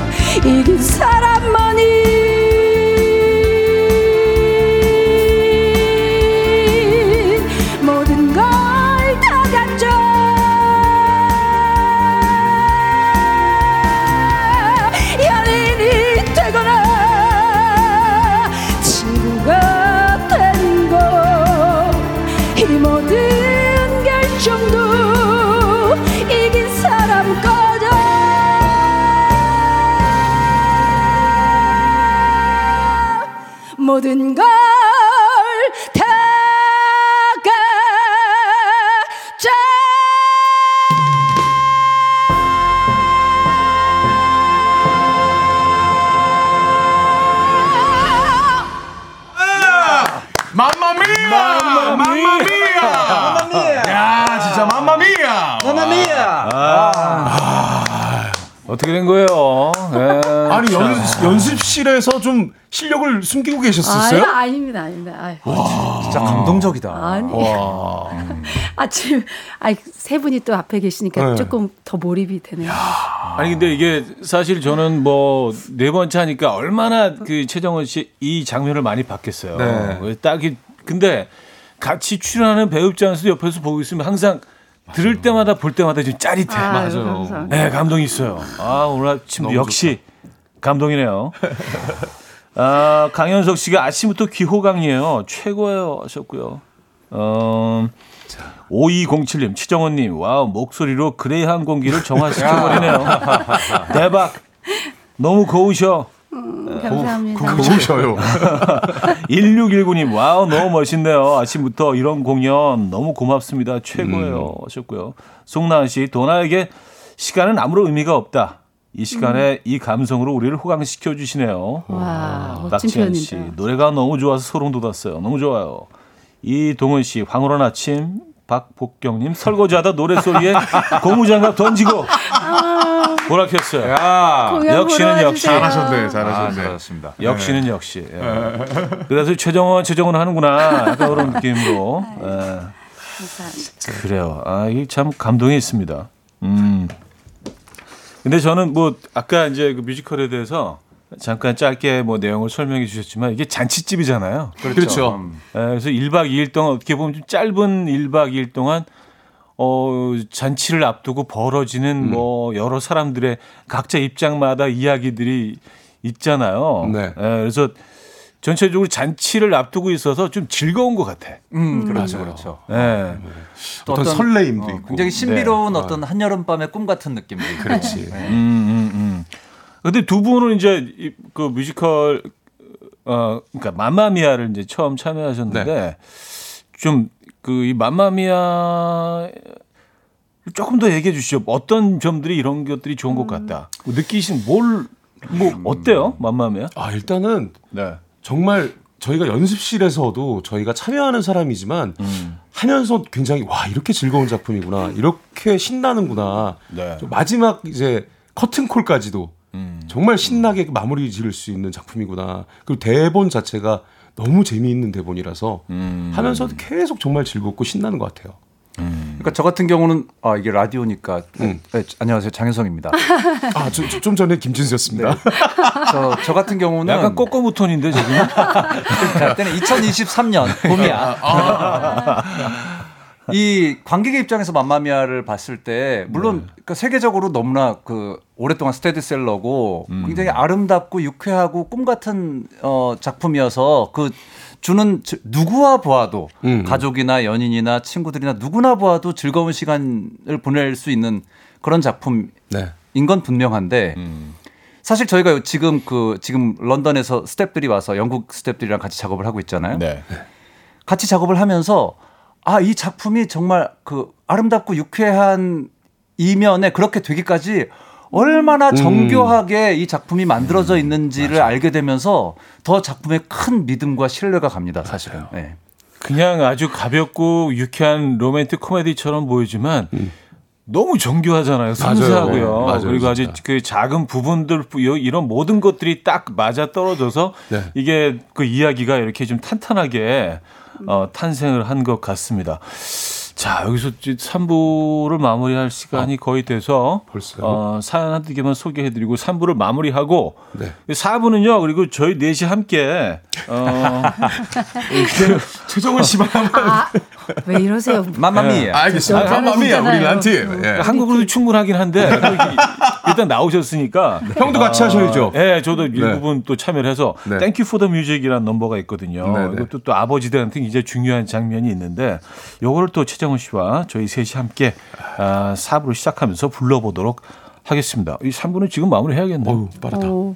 이긴 사람만이 걸 연습실에서 좀 실력을 숨기고 계셨었어요? 아닙니다, 아닙니다. 아유. 진짜 감동적이다. 아니. 아침, 아니, 세 분이 또 앞에 계시니까 네. 조금 더 몰입이 되네요. 아니 근데 이게 사실 저는 뭐 네 번째 하니까 얼마나 그 최정원 씨 이 장면을 많이 봤겠어요. 네. 딱이 근데 같이 출연하는 배우 입장에서 옆에서 보고 있으면 항상 들을 때마다 볼 때마다 좀 짜릿해. 아유, 감사합니다. 네, 감동이 있어요. 아, 오늘 아침도 너무 역시 감동이네요. 아, 강현석 씨가 아침부터 귀호강이에요. 최고예요 하셨고요. 어, 5207님, 최정원님, 와우, 목소리로 gray한 공기를 정화시켜버리네요. 대박! 너무 고우셔. 감사합니다. 고우셔요. 1619님, 와우, 너무 멋있네요. 아침부터 이런 공연 너무 고맙습니다. 최고예요. 하셨고요. 송나은 씨, 도나에게 시간은 아무런 의미가 없다. 이 시간에 이 감성으로 우리를 호강시켜 주시네요. 와, 멋진 박지현 씨. 노래가 너무 좋아서 소름 돋았어요. 너무 좋아요. 이동은 씨, 황홀한 아침, 박복경님, 설거지하다 노래 소리에 고무장갑 던지고 보라켰어요. 야, 역시는 역시. 와주세요. 잘하셨네, 아, 잘하셨네. 잘하셨습니다. 역시는 역시. 예. 그래서 최정원, 최정원 하는구나. 약간 그런 느낌으로. 예. 감사합니다. 그래요. 아, 이게 참 감동이 있습니다. 음. 근데 저는 뭐 아까 이제 그 뮤지컬에 대해서 잠깐 짧게 뭐 내용을 설명해 주셨지만 이게 잔치집이잖아요. 그렇죠. 음. 예, 그래서 1박 2일 동안 어떻게 보면 좀 짧은 1박 2일 동안 어, 잔치를 앞두고 벌어지는 뭐 여러 사람들의 각자 입장마다 이야기들이 있잖아요. 네. 예, 그래서 전체적으로 잔치를 앞두고 있어서 좀 즐거운 것 같아. 음, 그렇죠, 그렇죠. 예. 또 어떤 설레임도 어, 있고. 굉장히 신비로운 어떤 한여름 밤의 꿈 같은 느낌도 있고. 그렇지. 네. 음, 음, 음. 근데 두 분은 이제 이- 그 뮤지컬 어 그러니까 맘마미아를 이제 처음 참여하셨는데 좀그이 맘마미아 조금 더 얘기해 주시죠. 어떤 점들이 이런 것들이 좋은 것 같다. 뭐 느끼신 뭘 뭐 어때요? 맘마미아? 아, 일단은 네. 정말 저희가 연습실에서도 저희가 참여하는 사람이지만 음. 하면서 굉장히 와 이렇게 즐거운 작품이구나 이렇게 신나는구나 네. 좀 마지막 이제 커튼콜까지도 음. 정말 신나게 마무리 지을 수 있는 작품이구나 그리고 대본 자체가 너무 재미있는 대본이라서 음. 하면서도 계속 정말 즐겁고 신나는 것 같아요. 그러니까 저 같은 경우는 아 이게 라디오니까 음. 네, 안녕하세요 장혜성입니다. 아, 좀, 전에 김진수였습니다. 저, 저 같은 경우는 약간 꼬꼬무 톤인데 지금. 자, 때는 2023년 봄이야. 이 관객의 입장에서 맘마미아를 봤을 때 물론 그러니까 세계적으로 너무나 그 오랫동안 스테디셀러고 굉장히 아름답고 유쾌하고 꿈 같은 어 작품이어서 그 주는 저- 누구와 보아도 음. 가족이나 연인이나 친구들이나 누구나 보아도 즐거운 시간을 보낼 수 있는 그런 작품인 네. 건 분명한데 사실 저희가 지금 그 지금 런던에서 스탭들이 와서 영국 스탭들이랑 같이 작업을 하고 있잖아요. 네. 같이 작업을 하면서 아 이 작품이 정말 그 아름답고 유쾌한 이면에 그렇게 되기까지 얼마나 음. 정교하게 이 작품이 만들어져 있는지를 알게 되면서 더 작품에 큰 믿음과 신뢰가 갑니다 사실은. 네. 그냥 아주 가볍고 유쾌한 로맨틱 코미디처럼 보이지만 너무 정교하잖아요. 섬세하고요. 네, 맞아요, 그리고 아주 진짜. 그 작은 부분들 이런 모든 것들이 딱 맞아 떨어져서 네. 이게 그 이야기가 이렇게 좀 탄탄하게 어, 탄생을 한 것 같습니다. 자, 여기서 3부를 마무리할 시간이 거의 돼서 벌써요? 어, 사연 한두 개만 소개해 드리고 3부를 마무리하고 네. 4부는요. 그리고 저희 넷이 함께 어, 최정은 씨만 아, 왜 이러세요? 맘마미아. 알겠습니다. 여자는 맘마미아 우리. 란팀. 예. 한 곡으로도 충분하긴 한데 여기 일단 나오셨으니까 형도 같이 하셔야죠. 예, 저도 일부분 또 참여를 해서 네. Thank You for the Music이라는 넘버가 있거든요. 네, 네. 이것도 또 아버지들한테 굉장히 중요한 장면이 있는데 요거를 또 최정원 씨와 저희 셋이 함께 아, 4부를 시작하면서 불러보도록 하겠습니다. 이 3부는 지금 마무리 해야겠네요. 어우 빠르다. 오,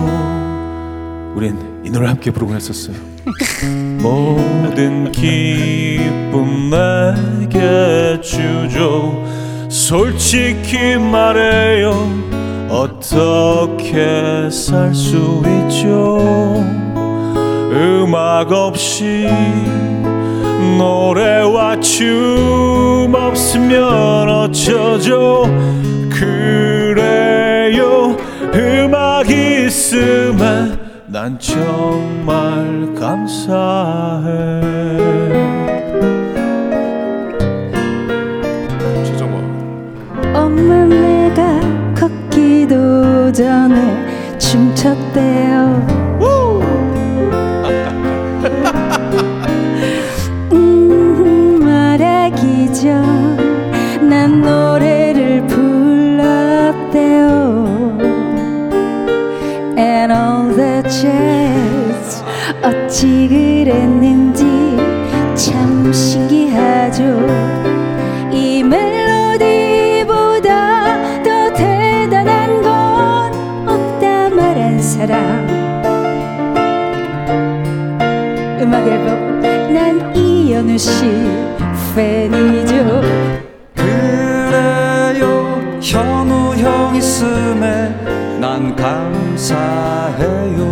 우린 이 노래 함께 부르곤 했었어요. 모든 기쁨 내게 주죠. 솔직히 말해요. 어떻게 살 수 있죠? 음악 없이 노래와 춤 없으면 어쩌죠? 그래요. 음악 있으면 난 정말 감사해 최정원. 엄마 내가 걷기도 전에 춤췄대요 어찌 그랬는지 참 신기하죠. 이 멜로디보다 더 대단한 건 없다 말한 사람. 음악 앨범 난 이현우 씨 팬이죠. 그래요 현우 형 있음에 난 감사해요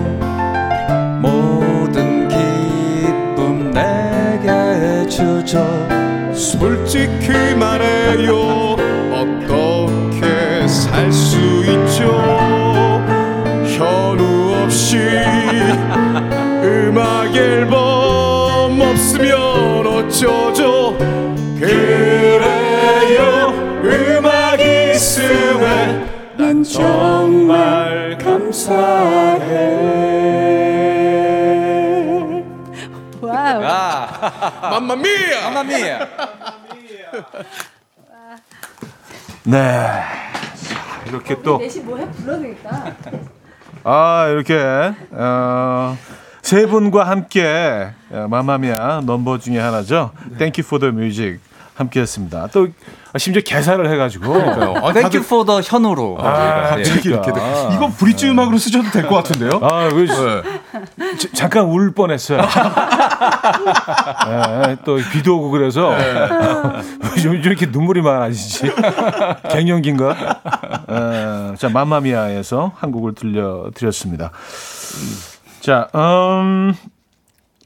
주죠 솔직히 말해요. 어떻게 살 수 있죠? 현우 없이 음악 앨범 없으면 어쩌죠? 그래요. 음악 있으면 난 정말 감사해. 맘마미야. 맘마미야 네 자, 이렇게 또 대신 뭐해 불러야겠다. 아 이렇게 어, 세 분과 함께 어, 마마미아 넘버 중에 하나죠. Thank you for the music 함께했습니다. 또 심지어 개사를 해가지고 아, Thank you for 현우로 예. 갑자기 이렇게 돼. 이거 브릿지 음악으로 쓰셔도 될 것 같은데요? 아, 그, 네. 자- 잠깐 울 뻔했어요. 예, 또 비도 오고 그래서 요즘 이렇게 눈물이 많아지지. 갱년기인가? 예, 자, 맘마미아에서 한 곡을 들려드렸습니다. 자, 음,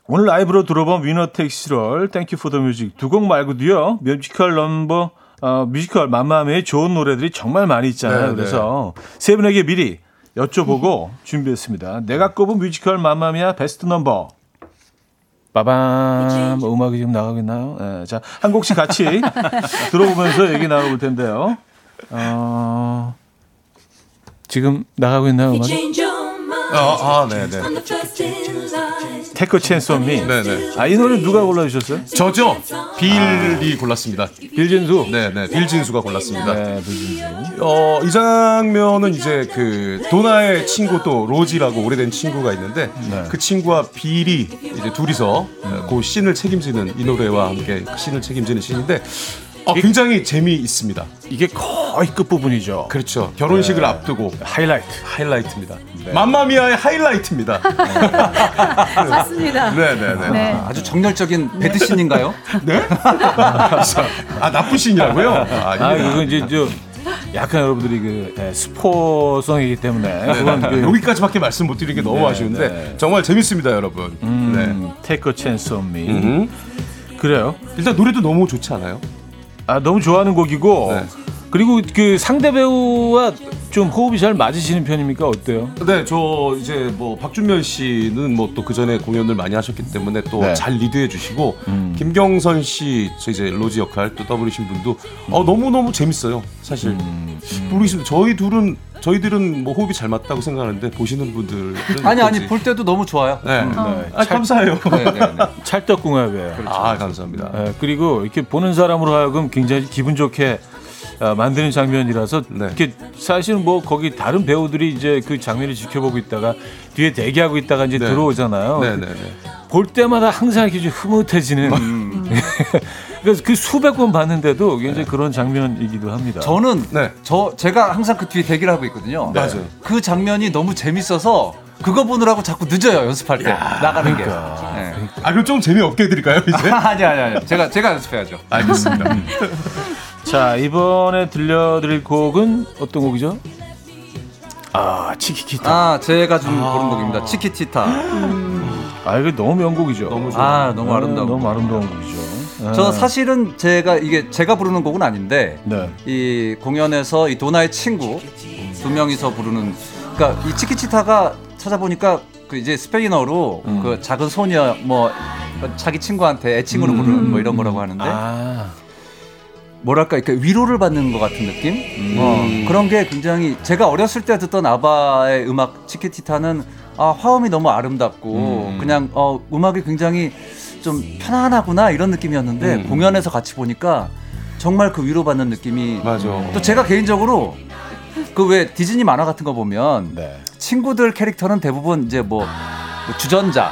오늘 라이브로 들어본 Winner Takes It All, Thank You for the Music 두 곡 말고도요, 뮤지컬 넘버, 어, 뮤지컬 맘마미아의 좋은 노래들이 정말 많이 있잖아요. 네, 그래서 세 분에게 미리 여쭤보고 준비했습니다. 내가 꼽은 뮤지컬 맘마미아 베스트 넘버. 빠밤 뭐 음악이 지금 나가고 있나요? 네, 자, 한 곡씩 같이 들어보면서 얘기 나눠볼 텐데요. 어, 지금 나가고 있나요, 음악이? 아, 아, 네, 네. Take a Chance on Me. 네, 네. 아, 이 노래 누가 골라주셨어요? 저죠? 빌이 골랐습니다. 빌진수. 네, 네. 빌진수가 골랐습니다. 네, 빌진수. 어, 이 장면은 이제 그 도나의 친구 또 로지라고 오래된 친구가 있는데 네. 그 친구와 빌이 이제 둘이서 그 씬을 책임지는 이 노래와 함께 그 씬을 책임지는 씬인데 어, 굉장히 재미 있습니다. 이게 거의 끝 부분이죠. 그렇죠. 결혼식을 앞두고 하이라이트. 하이라이트입니다. 맘마미아의 하이라이트입니다. 맞습니다. 네, 네, 네. 네. 아 주 정열적인 배드신인가요? 아, 나쁜 씬이라고요? 아, 아, 그건 이제 저 약간 여러분들이 그 예, 스포성이기 때문에 그건 그 여기까지밖에 말씀 못 드리는 게 너무 네, 아쉬운데 네. 정말 재밌습니다, 여러분. 음, Take a chance on me. 네. 그래요. 일단 노래도 너무 좋지 않아요? 아 너무 좋아하는 곡이고 네. 그리고 그 상대 배우와 좀 호흡이 잘 맞으시는 편입니까 어때요? 네, 저 이제 뭐 박준면 씨는 뭐 또 그 전에 공연을 많이 하셨기 때문에 또 네. 잘 리드해 주시고 김경선 씨, 저 이제 로지 역할 또 더블이신 분도 어 너무 너무 재밌어요. 사실 모르겠습니다. 저희 둘은 저희들은 뭐 호흡이 잘 맞다고 생각하는데 보시는 분들은 아니 아니. 볼 때도 너무 좋아요. 네. 네. 아 감사해요. 네, 네, 네. 찰떡궁합이에요. 아 감사합니다. 예, 그리고 이렇게 보는 사람으로 하여금 굉장히 기분 좋게 어, 만드는 장면이라서 네. 이렇게 사실은 뭐 거기 다른 배우들이 이제 그 장면을 지켜보고 있다가 뒤에 대기하고 있다가 이제 네. 들어오잖아요. 네네네. 볼 때마다 항상 이렇게 좀 흐뭇해지는. 그래서 그 수백 번 봤는데도 굉장히 그런 장면이기도 합니다. 저는 네. 저 제가 항상 그 뒤에 대기를 하고 있거든요. 맞아요. 그 장면이 너무 재밌어서 그거 보느라고 자꾸 늦어요 연습할 때 나가는 게. 네. 아 그럼 좀 재미없게 해드릴까요 이제? 아니 아니 아니 제가 제가 연습해야죠. 알겠습니다. 자 이번에 들려드릴 곡은 어떤 곡이죠? 아 치키키타. 아 제가 좀 고른 곡입니다. 치키치타. 아 이거 너무 명곡이죠. 너무 아 너무 아름다운. 너무 곡. 아름다운 곡이죠. 저 아, 사실은 제가 이게 제가 부르는 곡은 아닌데 네. 이 공연에서 이 도나의 친구 두 명이서 부르는 그러니까 이 치키치타가 찾아보니까 그 이제 스페인어로 음. 그 작은 소녀 뭐 자기 친구한테 애칭으로 부르는 뭐 이런 거라고 하는데 아 뭐랄까 이렇게 위로를 받는 것 같은 느낌 음. 어, 그런 게 굉장히 제가 어렸을 때 듣던 아바의 음악 치키티타는 아 화음이 너무 아름답고 음. 그냥 어 음악이 굉장히 좀 편안하구나 이런 느낌이었는데 음. 공연에서 같이 보니까 정말 그 위로받는 느낌이 맞아. 또 제가 개인적으로 그 왜 디즈니 만화 같은 거 보면 네. 친구들 캐릭터는 대부분 이제 뭐, 뭐 주전자,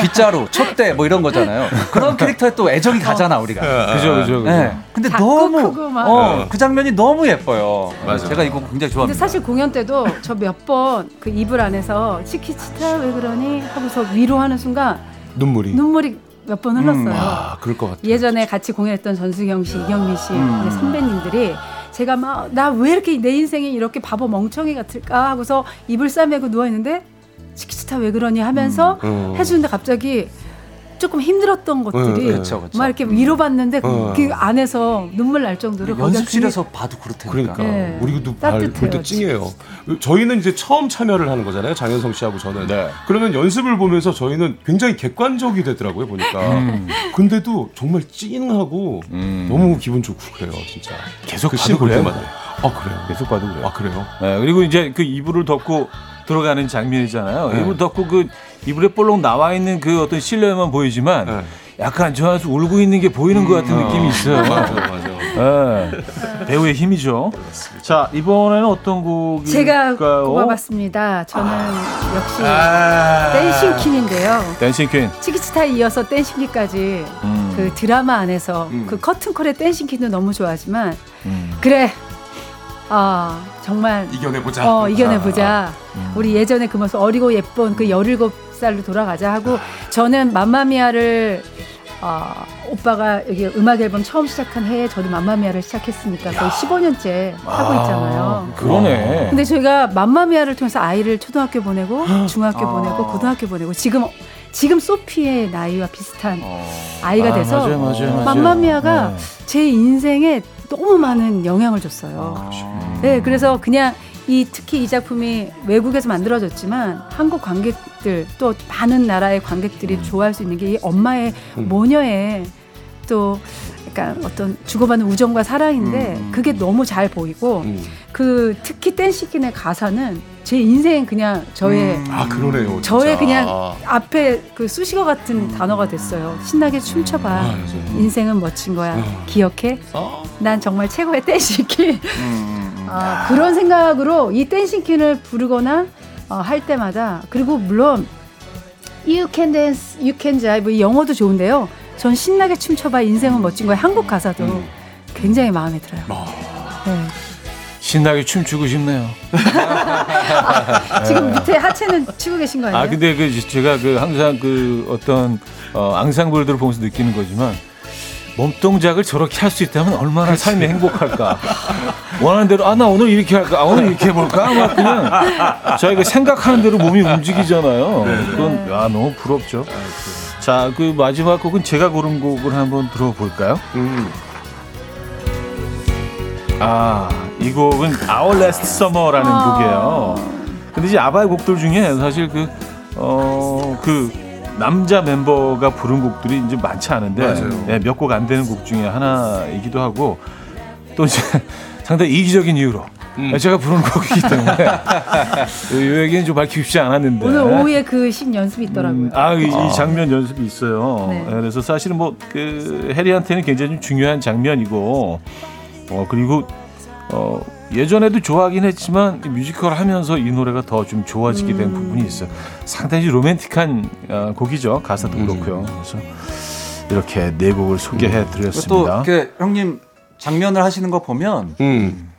빗자루, 촛대 뭐 이런 거잖아요. 그런 캐릭터에 또 애정이 가잖아 우리가. 그죠 그죠 그죠. 네. 근데 너무. 어, 그 장면이 너무 예뻐요. 맞아. 제가 이거 굉장히 근데 좋아합니다. 사실 공연 때도 저 몇 번 그 이불 안에서 치키치타 왜 그러니 하고서 위로하는 순간 눈물이. 눈물이 몇 번 흘렀어요. 아 그럴 것 같아. 예전에 같이 공연했던 전수경 씨, 이경민 씨 음. 선배님들이 제가 막 나 왜 이렇게 내 인생이 이렇게 바보 멍청이 같을까 하고서 이불 싸매고 누워 있는데 치키치타 왜 그러니 하면서 음. 해주는데 갑자기 조금 힘들었던 것들이 네, 그쵸, 그쵸. 막 이렇게 위로받는데 그- 어. 그 안에서 눈물 날 정도로 연습실에서 봐도 그렇다니까. 그러니까 네. 우리도 볼때 찡해요. 저희는 이제 처음 참여를 하는 거잖아요. 장현성 씨하고 저는. 네. 그러면 연습을 보면서 저희는 굉장히 객관적이 되더라고요 보니까. 음. 근데도 정말 찡하고 음. 너무 기분 좋고 그래요 진짜. 계속 그 봐도 그래요? 아 그래요. 계속 봐도 그래요. 아 그래요. 네, 그리고 이제 그 이불을 덮고 들어가는 장면이잖아요. 네. 이불 덮고 그 이불에 볼록 나와 있는 그 어떤 실내만 보이지만 네. 약간 저 안에서 울고 있는 게 보이는 것 같은 느낌이 있어요. 맞아 맞아. 네. 배우의 힘이죠. 자 이번에는 어떤 곡이 제가 꼽아봤습니다. 저는 역시 Dancing Queen인데요. Dancing Queen. Chiquitita에 이어서 Dancing Queen까지 음. 그 드라마 안에서 그 커튼콜의 Dancing Queen도 너무 좋아하지만 음. 그래 아 정말 이겨내보자. 어 이겨내보자 음. 우리 예전에 그 모습 어리고 예쁜 그 17살로 돌아가자 하고 저는 맘마미아를 어, 오빠가 여기 음악 앨범 처음 시작한 해에 저도 맘마미아를 시작했으니까 거의 15년째 하고 있잖아요. 아, 그러네. 근데 저희가 맘마미아를 통해서 아이를 초등학교 보내고 중학교 보내고 고등학교 보내고 지금 지금 소피의 나이와 비슷한 아이가 아, 돼서 맞아요, 맞아요, 맞아요. 맘마미아가 네. 제 인생에 너무 많은 영향을 줬어요. 네, 그래서 그냥 이 특히 이 작품이 외국에서 만들어졌지만 한국 관객들 또 많은 나라의 관객들이 좋아할 수 있는 게 이 엄마의 모녀의 또 약간 어떤 주고받는 우정과 사랑인데 그게 너무 잘 보이고 음. 그 특히 댄시킨의 가사는 제 인생 그냥 저의 아 그러네요. 저의 진짜. 그냥 아, 앞에 그 수식어 같은 단어가 됐어요. 신나게 춤춰봐. 맞아요. 인생은 멋진 거야. 음. 기억해? 아. 난 정말 최고의 댄싱퀸. 음, 아, 그런 생각으로 이 댄싱퀸을 부르거나 어, 할 때마다 그리고 물론 You Can Dance, You Can Jive 이 영어도 좋은데요. 전 신나게 춤춰봐 인생은 멋진 거야. 한국 가사도 음. 굉장히 마음에 들어요. 아. 네. 신나게 춤추고 싶네요. 지금 밑에 하체는 치고 계신 거 아니에요? 아 근데 그 제가 그 항상 그 어떤 어, 앙상블들을 보면서 느끼는 거지만 몸 동작을 저렇게 할 수 있다면 얼마나 삶이 행복할까. 원하는 대로 아 나 오늘 이렇게 할까, 아, 오늘 이렇게 해볼까, 막 그냥 저희가 생각하는 대로 몸이 움직이잖아요. 그건 야 너무 부럽죠. 자, 그 마지막 곡은 제가 고른 곡을 한번 들어볼까요? 음. 아, 이 곡은 Our Last Summer라는 아. 곡이에요. 근데 이제 아바의 곡들 중에 사실 그, 어, 그 남자 멤버가 부른 곡들이 이제 많지 않은데 네, 맞아요. 몇곡 안 되는 곡 중에 하나이기도 하고 또 이제 상당히 이기적인 이유로 음. 제가 부른 곡이기 때문에 이 얘기는 좀 밝히고 싶지 않았는데 오늘 오후에 그 신 연습이 있더라고요. 음, 아, 이, 이 장면 연습이 있어요. 네. 예, 그래서 사실은 뭐그 해리한테는 굉장히 좀 중요한 장면이고, 어 그리고 어 예전에도 좋아하긴 했지만 이 뮤지컬 하면서 이 노래가 더 좀 좋아지게 된 부분이 있어요. 상당히 로맨틱한 어, 곡이죠. 가사도 그렇고요. 그래서 이렇게 네 곡을 소개해 또 드렸습니다. 이렇게 형님 장면을 하시는 거 보면 음.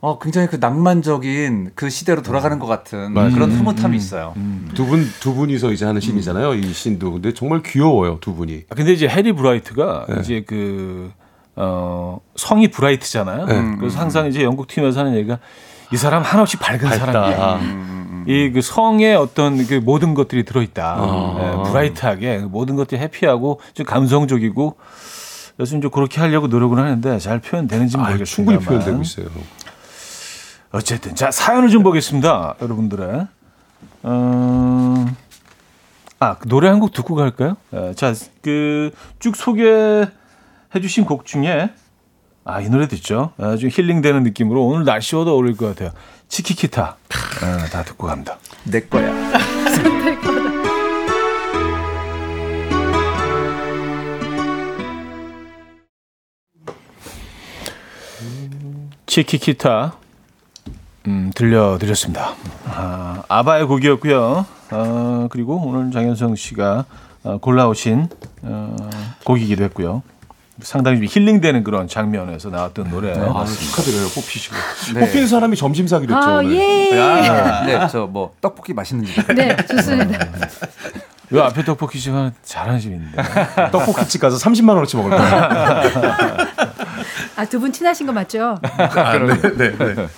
어, 굉장히 그 낭만적인 그 시대로 돌아가는 것 같은 맞아요. 그런 흐뭇함이 있어요. 두분 두 분이서 이제 하는 신이잖아요. 이 신도. 근데 정말 귀여워요 두 분이. 아, 근데 이제 해리 브라이트가 네. 이제 그, 어, 성이 브라이트잖아요. 네. 그래서 항상 이제 영국 팀에서 하는 얘기가 이 사람 한없이 밝은 사람이야. 이그 성의 어떤 그 모든 것들이 들어있다. 예, 브라이트하게 모든 것들이 해피하고 좀 감성적이고 그래서 이제 그렇게 하려고 노력을 하는데 잘 표현되는지 아, 모르겠습니다. 충분히 표현되고 있어요. 어쨌든 자 사연을 좀 보겠습니다, 여러분들의. 음, 아그 노래 한 곡 듣고 갈까요? 자그 쭉 소개 해주신 곡 중에 아 이 노래 듣죠. 아주 힐링되는 느낌으로 오늘 날씨와도 어울릴 것 같아요. 치키키타 아, 다 듣고 갑니다. 내 거야. 치키키타 음, 들려드렸습니다. 아, 아바의 곡이었고요. 아, 그리고 오늘 장현성 씨가 아, 골라오신 어, 곡이기도 했고요. 상당히 좀 힐링되는 그런 장면에서 나왔던 노래. 아, 축하드려요. 뽑히시고. 네. 뽑힌 사람이 점심 사기로 했죠. 아, 오늘. 예. 네, 저 뭐 떡볶이 맛있는 집. 네, 좋습니다. 요 앞에 떡볶이 집 하나 잘하는 집인데. 떡볶이 집 가서 30만 원어치 먹을 거예요. 아, 두 분 친하신 거 맞죠? 아, 네, 네, 네.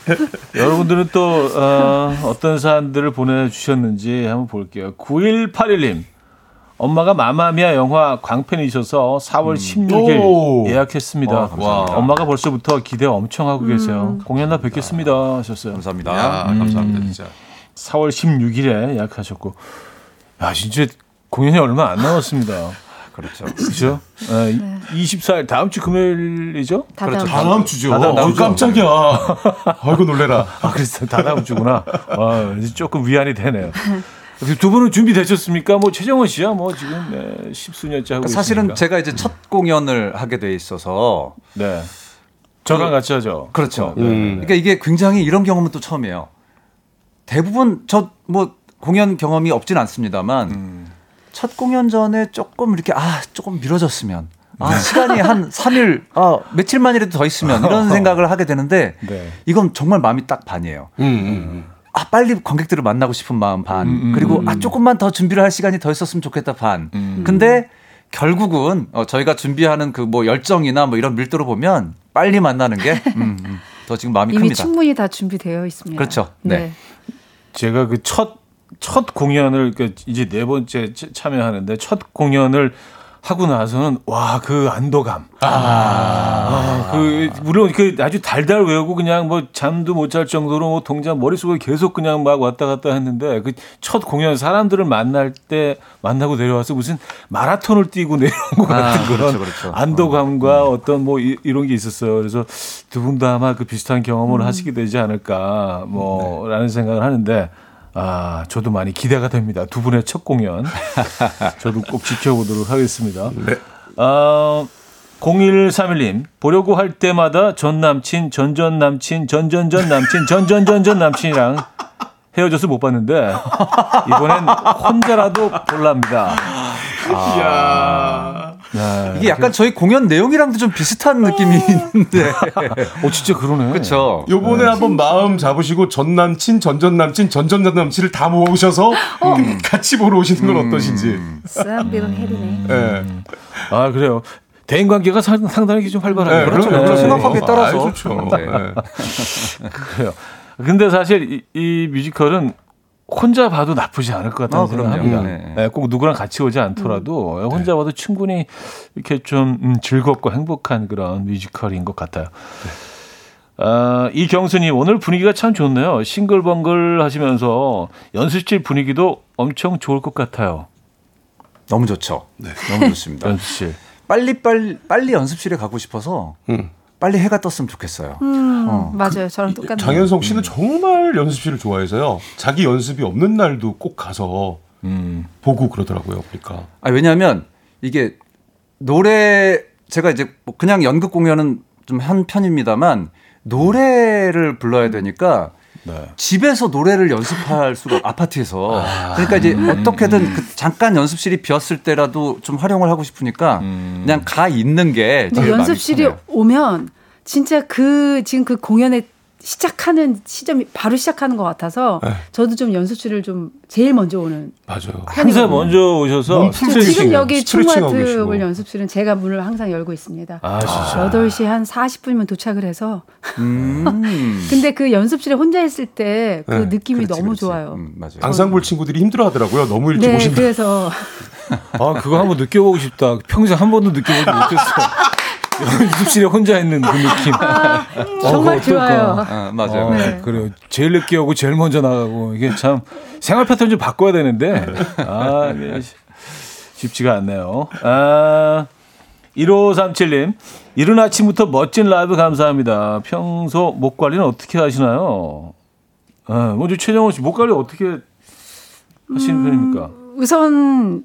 여러분들은 또 어, 어떤 사연들을 보내주셨는지 한번 볼게요. 9181님. 엄마가 마마미아 영화 광팬이셔서 4월 16일 오. 예약했습니다. 와. 엄마가 벌써부터 기대 엄청 하고 계세요. 공연 날 뵙겠습니다 하셨어요. 감사합니다. 야, 감사합니다, 진짜. 4월 16일에 예약하셨고. 야, 진짜 공연이 얼마 안 남았습니다. 그렇죠. 그죠? 어, 24일 다음 주 금요일이죠? 다 그렇죠. 다음 다음 주죠. 아, 다음 어, 주죠. 깜짝이야. 아이고 놀래라. 아, 그래서 다 다음 주구나. 아, 이제 조금 위안이 되네요. 두 분은 준비되셨습니까? 뭐 최정원 씨야 뭐 지금 네, 십수년째 하고 사실은 있으니까. 제가 이제 첫 공연을 하게 돼 있어서 네. 저랑 같이 하죠. 그렇죠. 네. 음. 그러니까 이게 굉장히 이런 경험은 또 처음이에요. 대부분 저 뭐 공연 경험이 없진 않습니다만 음. 첫 공연 전에 조금 이렇게 아 조금 미뤄졌으면 아 네. 시간이 한 3일 아 며칠만이라도 더 있으면 이런 생각을 하게 되는데 네. 이건 정말 마음이 딱 반이에요. 음, 음, 아 빨리 관객들을 만나고 싶은 마음 반 음, 음, 그리고 음. 아 조금만 더 준비를 할 시간이 더 있었으면 좋겠다 반 음. 근데 결국은 어, 저희가 준비하는 그 뭐 열정이나 뭐 이런 밀도로 보면 빨리 만나는 게 음, 음, 더 지금 마음이 이미 큽니다. 충분히 다 준비되어 있습니다. 그렇죠. 네. 제가 그 첫 첫 공연을 그 이제 네 번째 차- 참여하는데 첫 공연을 하고 나서는 와 그 안도감. 아, 그 물론 그 아주 달달 외우고 그냥 뭐 잠도 못 잘 정도로 뭐 동작 머릿속에 계속 그냥 막 왔다 갔다 했는데 그 첫 공연 사람들을 만날 때 만나고 내려와서 무슨 마라톤을 뛰고 내려온 것 같은 아, 그런 그렇죠, 그렇죠. 안도감과 어. 떤뭐 이, 이런 게 있었어요. 그래서 두 분도 아마 그 비슷한 경험을 하시게 되지 않을까 뭐라는 생각을 하는데 아 저도 많이 기대가 됩니다. 두 분의 첫 공연 저도 꼭 지켜보도록 하겠습니다. 어, 0131님 보려고 할 때마다 전 남친 전전 남친 전전전 남친 전전전전 남친이랑 헤어져서 못 봤는데 이번엔 혼자라도 볼랍니다. 아, 네. 이게 약간 저희 공연 내용이랑도 좀 비슷한 느낌이 있는데. 어 진짜 그러네. 그렇죠. 요번에 한번 마음 잡으시고 전 남친, 전전 남친, 전전 남친을 다 모으셔서 음, 같이 보러 오시는 건 어떠신지. 쌈비로 헤리네. 예. 아 그래요. 대인 관계가 상, 상당히 좀 활발하네요. 네, 그렇죠. 그렇죠. 그럼요. 생각하기에 아, 따라서. 좋죠. 네. 예. 그래요. 근데 사실 이, 이 뮤지컬은 혼자 봐도 나쁘지 않을 것 같다는 아. 생각합니다. 네. 네, 꼭 누구랑 같이 오지 않더라도 혼자 봐도 충분히 이렇게 좀 음, 즐겁고 행복한 그런 뮤지컬인 것 같아요. 아, 이경수님 오늘 분위기가 참 좋네요. 싱글벙글 하시면서 연습실 분위기도 엄청 좋을 것 같아요. 너무 좋죠. 너무 좋습니다. 연습실. 빨리 빨리 빨리 연습실에 가고 싶어서 음. 빨리 해가 떴으면 좋겠어요. 음, 어. 맞아요. 저랑 똑같네요. 장현성 씨는 정말 연습실을 좋아해서요. 자기 연습이 없는 날도 꼭 가서 음. 보고 그러더라고요. 그러니까. 아, 왜냐하면 이게 노래 제가 이제 뭐 그냥 연극 공연은 좀 한 편입니다만 노래를 불러야 되니까 네. 집에서 노래를 연습할 수가 아파트에서. 그러니까 이제 어떻게든 그 잠깐 연습실이 비었을 때라도 좀 활용을 하고 싶으니까 그냥 가 있는 게 제일 마음이 연습실이 편해요. 오면 진짜 그 지금 그 공연의 시작하는 시점이 바로 시작하는 것 같아서 네. 저도 좀 연습실을 좀 제일 먼저 오는 맞아요. 항상 먼저 오셔서. 지금 여기 스트레칭하고 충마트 계시고. 연습실은 제가 문을 항상 열고 있습니다. 아, 진짜. 8시 한 40분이면 도착을 해서 음. 근데 그 연습실에 혼자 있을 때그 네, 느낌이 그렇지, 너무 그렇지. 좋아요. 음, 맞아요. 앙상블 친구들이 힘들어하더라고요. 너무 일찍 네, 오신다. 그래서 아, 그거 한번 느껴보고 싶다. 평생 한 번도 느껴보지 못했어. 연습실에 혼자 있는 그 느낌. 정말 어떨까? 좋아요. 아, 맞아요. 어, 네. 그래요. 제일 늦게 오고 제일 먼저 나가고 이게 참 생활 패턴 좀 바꿔야 되는데 아 이게 쉽지가 않네요. 아 1537님 이른 아침부터 멋진 라이브 감사합니다. 평소 목 관리는 어떻게 하시나요? 아, 먼저 최정원 씨 목 관리 어떻게 하시는 편입니까? 우선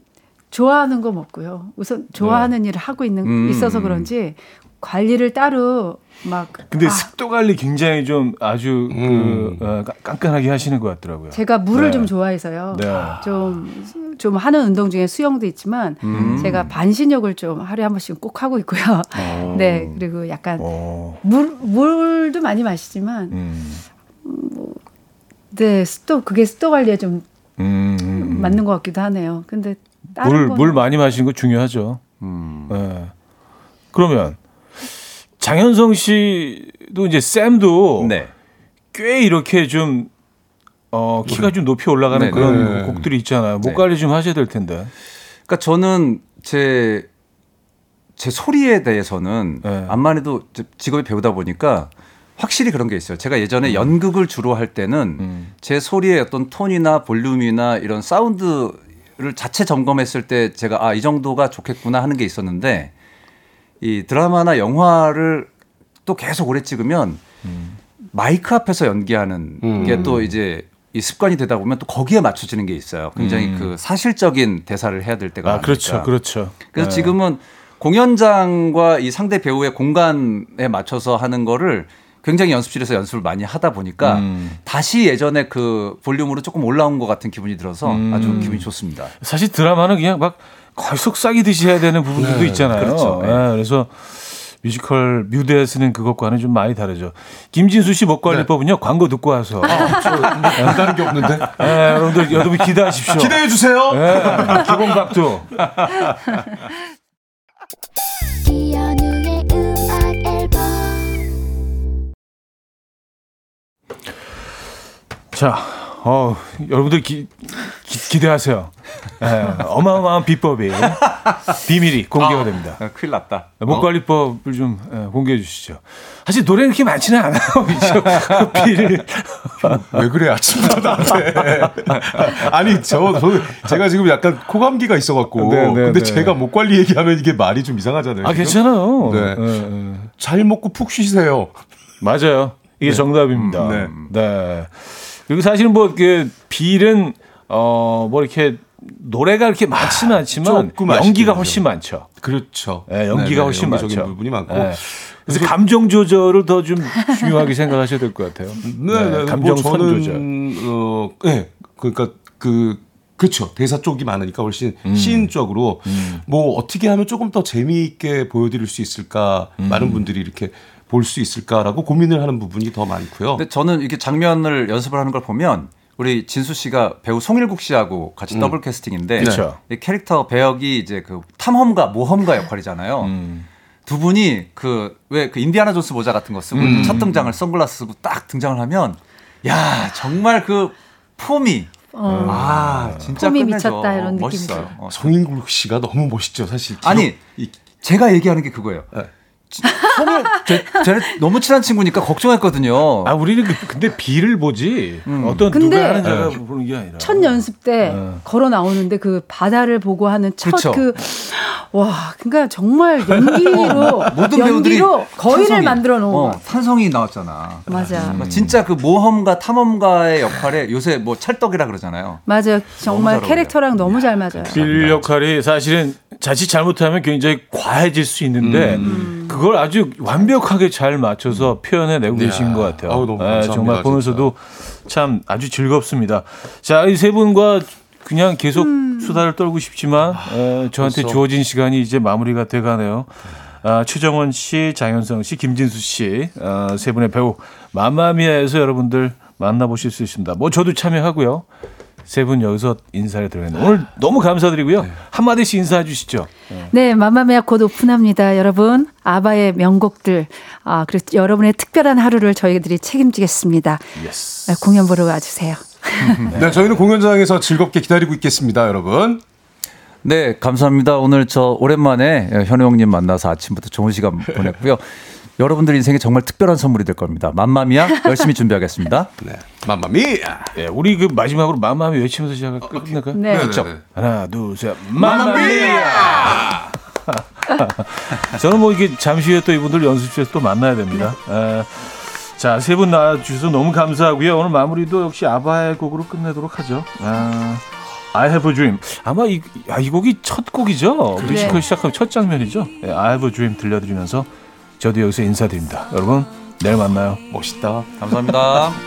좋아하는 거 먹고요. 우선 좋아하는 일을 하고 있는 음. 있어서 그런지 관리를 따로 막 근데 아, 습도 관리 굉장히 좀 아주 음. 그 어, 깐- 깐깐하게 하시는 것 같더라고요. 제가 물을 네. 좀 좋아해서요. 네. 좀, 좀 하는 운동 중에 수영도 있지만 음. 제가 반신욕을 좀 하루에 한 번씩 꼭 하고 있고요. 네. 그리고 약간 어, 물, 물도 많이 마시지만 음, 네, 습도, 그게 습도 관리에 좀 음, 음. 맞는 것 같기도 하네요. 근데 물, 거는 물 많이 마시는 거 중요하죠. 음. 예. 그러면 장현성 씨도 이제 쌤도 네. 꽤 이렇게 좀 어, 키가 좀 높이 올라가는 네, 그런 네. 곡들이 있잖아요. 목 네. 관리 좀 하셔야 될 텐데. 그러니까 저는 제, 제 소리에 대해서는 네. 암만 해도 저- 직업이 배우다 보니까 확실히 그런 게 있어요. 제가 예전에 연극을 주로 할 때는 음. 제 소리의 어떤 톤이나 볼륨이나 이런 사운드 를 자체 점검했을 때 제가 아, 이 정도가 좋겠구나 하는 게 있었는데 이 드라마나 영화를 또 계속 오래 찍으면 마이크 앞에서 연기하는 음. 게또 이제 이 습관이 되다 보면 또 거기에 맞춰지는 게 있어요. 굉장히 음. 그 사실적인 대사를 해야 될 때가 아, 많으니까. 그렇죠. 그렇죠. 그래서 네. 지금은 공연장과 이 상대 배우의 공간에 맞춰서 하는 거를 굉장히 연습실에서 연습을 많이 하다 보니까 음. 다시 예전에 그 볼륨으로 조금 올라온 것 같은 기분이 들어서 음. 아주 기분이 좋습니다. 사실 드라마는 그냥 막 거의 속삭이듯이 해야 되는 부분들도 네, 있잖아요. 그렇죠. 네. 예, 그래서 뮤지컬 뮤대에 쓰는 그것과는 좀 많이 다르죠. 김진수 씨목 관리법은요. 광고 듣고 와서. 다른 게 없는데. 예, 여러분들 여러분 기대하십시오. 기대해 주세요. 예, 기본 각도. 자, 어, 여러분들 기, 기, 대하세요 어마어마한 비법이 비밀이 공개가 됩니다. 아, 큰일 났다. 목관리법을 좀 예, 공개해 주시죠. 사실 노래는 그렇게 많지는 않아요. 비를. 왜 그래 아침부터 나한테 아니 저, 저 제가 지금 약간 코감기가 있어갖고 네, 네, 근데 네. 제가 목 관리 얘기하면 이게 말이 좀 이상하잖아요 아, 지금? 괜찮아요. 네. 예, 예. 잘 먹고 푹 쉬세요 맞아요. 이게 정답입니다. 네. 네. 그리고 사실은 뭐, 그, 빌은, 어, 뭐 이렇게 노래가 그렇게 많지는 않지만 조금 연기가 훨씬 많죠. 그렇죠 예, 연기가 네네, 훨씬 많죠. 부분이 많고 예. 그래서 감정 조절을 더 좀 중요하게 생각하셔야 될 것 같아요. 네, 네, 감정 뭐 선 조절. 어, 네, 그러니까 그 그렇죠 대사 쪽이 많으니까 훨씬 음. 시인 쪽으로 뭐 어떻게 하면 조금 더 재미있게 보여드릴 수 있을까 음. 많은 분들이 이렇게 볼 수 있을까라고 고민을 하는 부분이 더 많고요. 근데 저는 이렇게 장면을 연습을 하는 걸 보면 우리 진수 씨가 배우 송일국 씨하고 같이 더블 캐스팅인데 음. 그쵸. 이 캐릭터 배역이 이제 그 탐험가 모험가 역할이잖아요. 음. 두 분이 그 왜 그 인디아나 존스 모자 같은 거 쓰고 음. 첫 등장을 선글라스 쓰고 딱 등장을 하면 야 정말 그 폼이 어, 아 진짜 폼이 끝내줘. 미쳤다 이런 멋있어요. 느낌이죠. 어, 송일국 씨가 너무 멋있죠, 사실. 아니 제가 얘기하는 게 그거예요. 네. 지- 손을 제, 쟤네 너무 친한 친구니까 걱정했거든요. 아, 우리는 그, 근데 비를 보지. 음. 어떤 근데- 누가 하는 자가 보는 게 아니라. 첫 연습 때 네. 걸어 나오는데 그 바다를 보고 하는 첫 그쵸. 그 와, 그러니까 정말 연기로 모든 배우들이 연기로 거인을 탄성이, 만들어 놓은 어, 거. 탄성이 나왔잖아. 맞아. 음. 진짜 그 모험가 탐험가의 역할에 요새 뭐 찰떡이라 그러잖아요. 맞아요. 정말. 캐릭터랑 너무 잘 맞아요. 빌 역할이 사실은 자칫 잘못하면 굉장히 과해질 수 있는데 음. 그걸 아주 완벽하게 잘 맞춰서 표현해내고 계신 것 같아요. 아우, 너무 네, 감사합니다, 정말 보면서도 참 아주 즐겁습니다. 자, 이 세 분과 그냥 계속 수다를 떨고 싶지만 에, 저한테 벌써. 주어진 시간이 이제 마무리가 돼가네요. 아, 최정원 씨, 장현성 씨, 김진수 씨, 아, 세 분의 배우 마마미아에서 여러분들 만나보실 수 있습니다. 뭐 저도 참여하고요. 세 분 여기서 인사를 드리겠습니다. 오늘 너무 감사드리고요. 한 마디씩 인사해 주시죠. 네, 맘마미아 곧 오픈합니다. 여러분, 아바의 명곡들, 아, 그리고 여러분의 특별한 하루를 저희들이 책임지겠습니다. Yes. 네, 공연 보러 와주세요. 네, 저희는 공연장에서 즐겁게 기다리고 있겠습니다, 여러분. 네, 감사합니다. 오늘 저 오랜만에 현우 형님 만나서 아침부터 좋은 시간 보냈고요. 여러분들 인생에 정말 특별한 선물이 될 겁니다. 맘마미아 열심히 준비하겠습니다. 네, 맘마미아. 예, 우리 그 마지막으로 마마미 외치면서 시작할까요? 끝낼까요? 네. 그렇죠. 하나, 둘, 셋. 마마미아! 저는 뭐 이게 잠시 후에 또 이분들 연습실에서 또 만나야 됩니다. 에, 자, 세 분 나와주셔서 너무 감사하고요. 오늘 마무리도 역시 아바의 곡으로 끝내도록 하죠. 아, I have a dream. 아마 이, 아, 이 곡이 첫 곡이죠. 뮤지컬 시작하면 첫 장면이죠. 예, I have a dream 들려드리면서 저도 여기서 인사드립니다. 여러분, 내일 만나요. 멋있다. 감사합니다.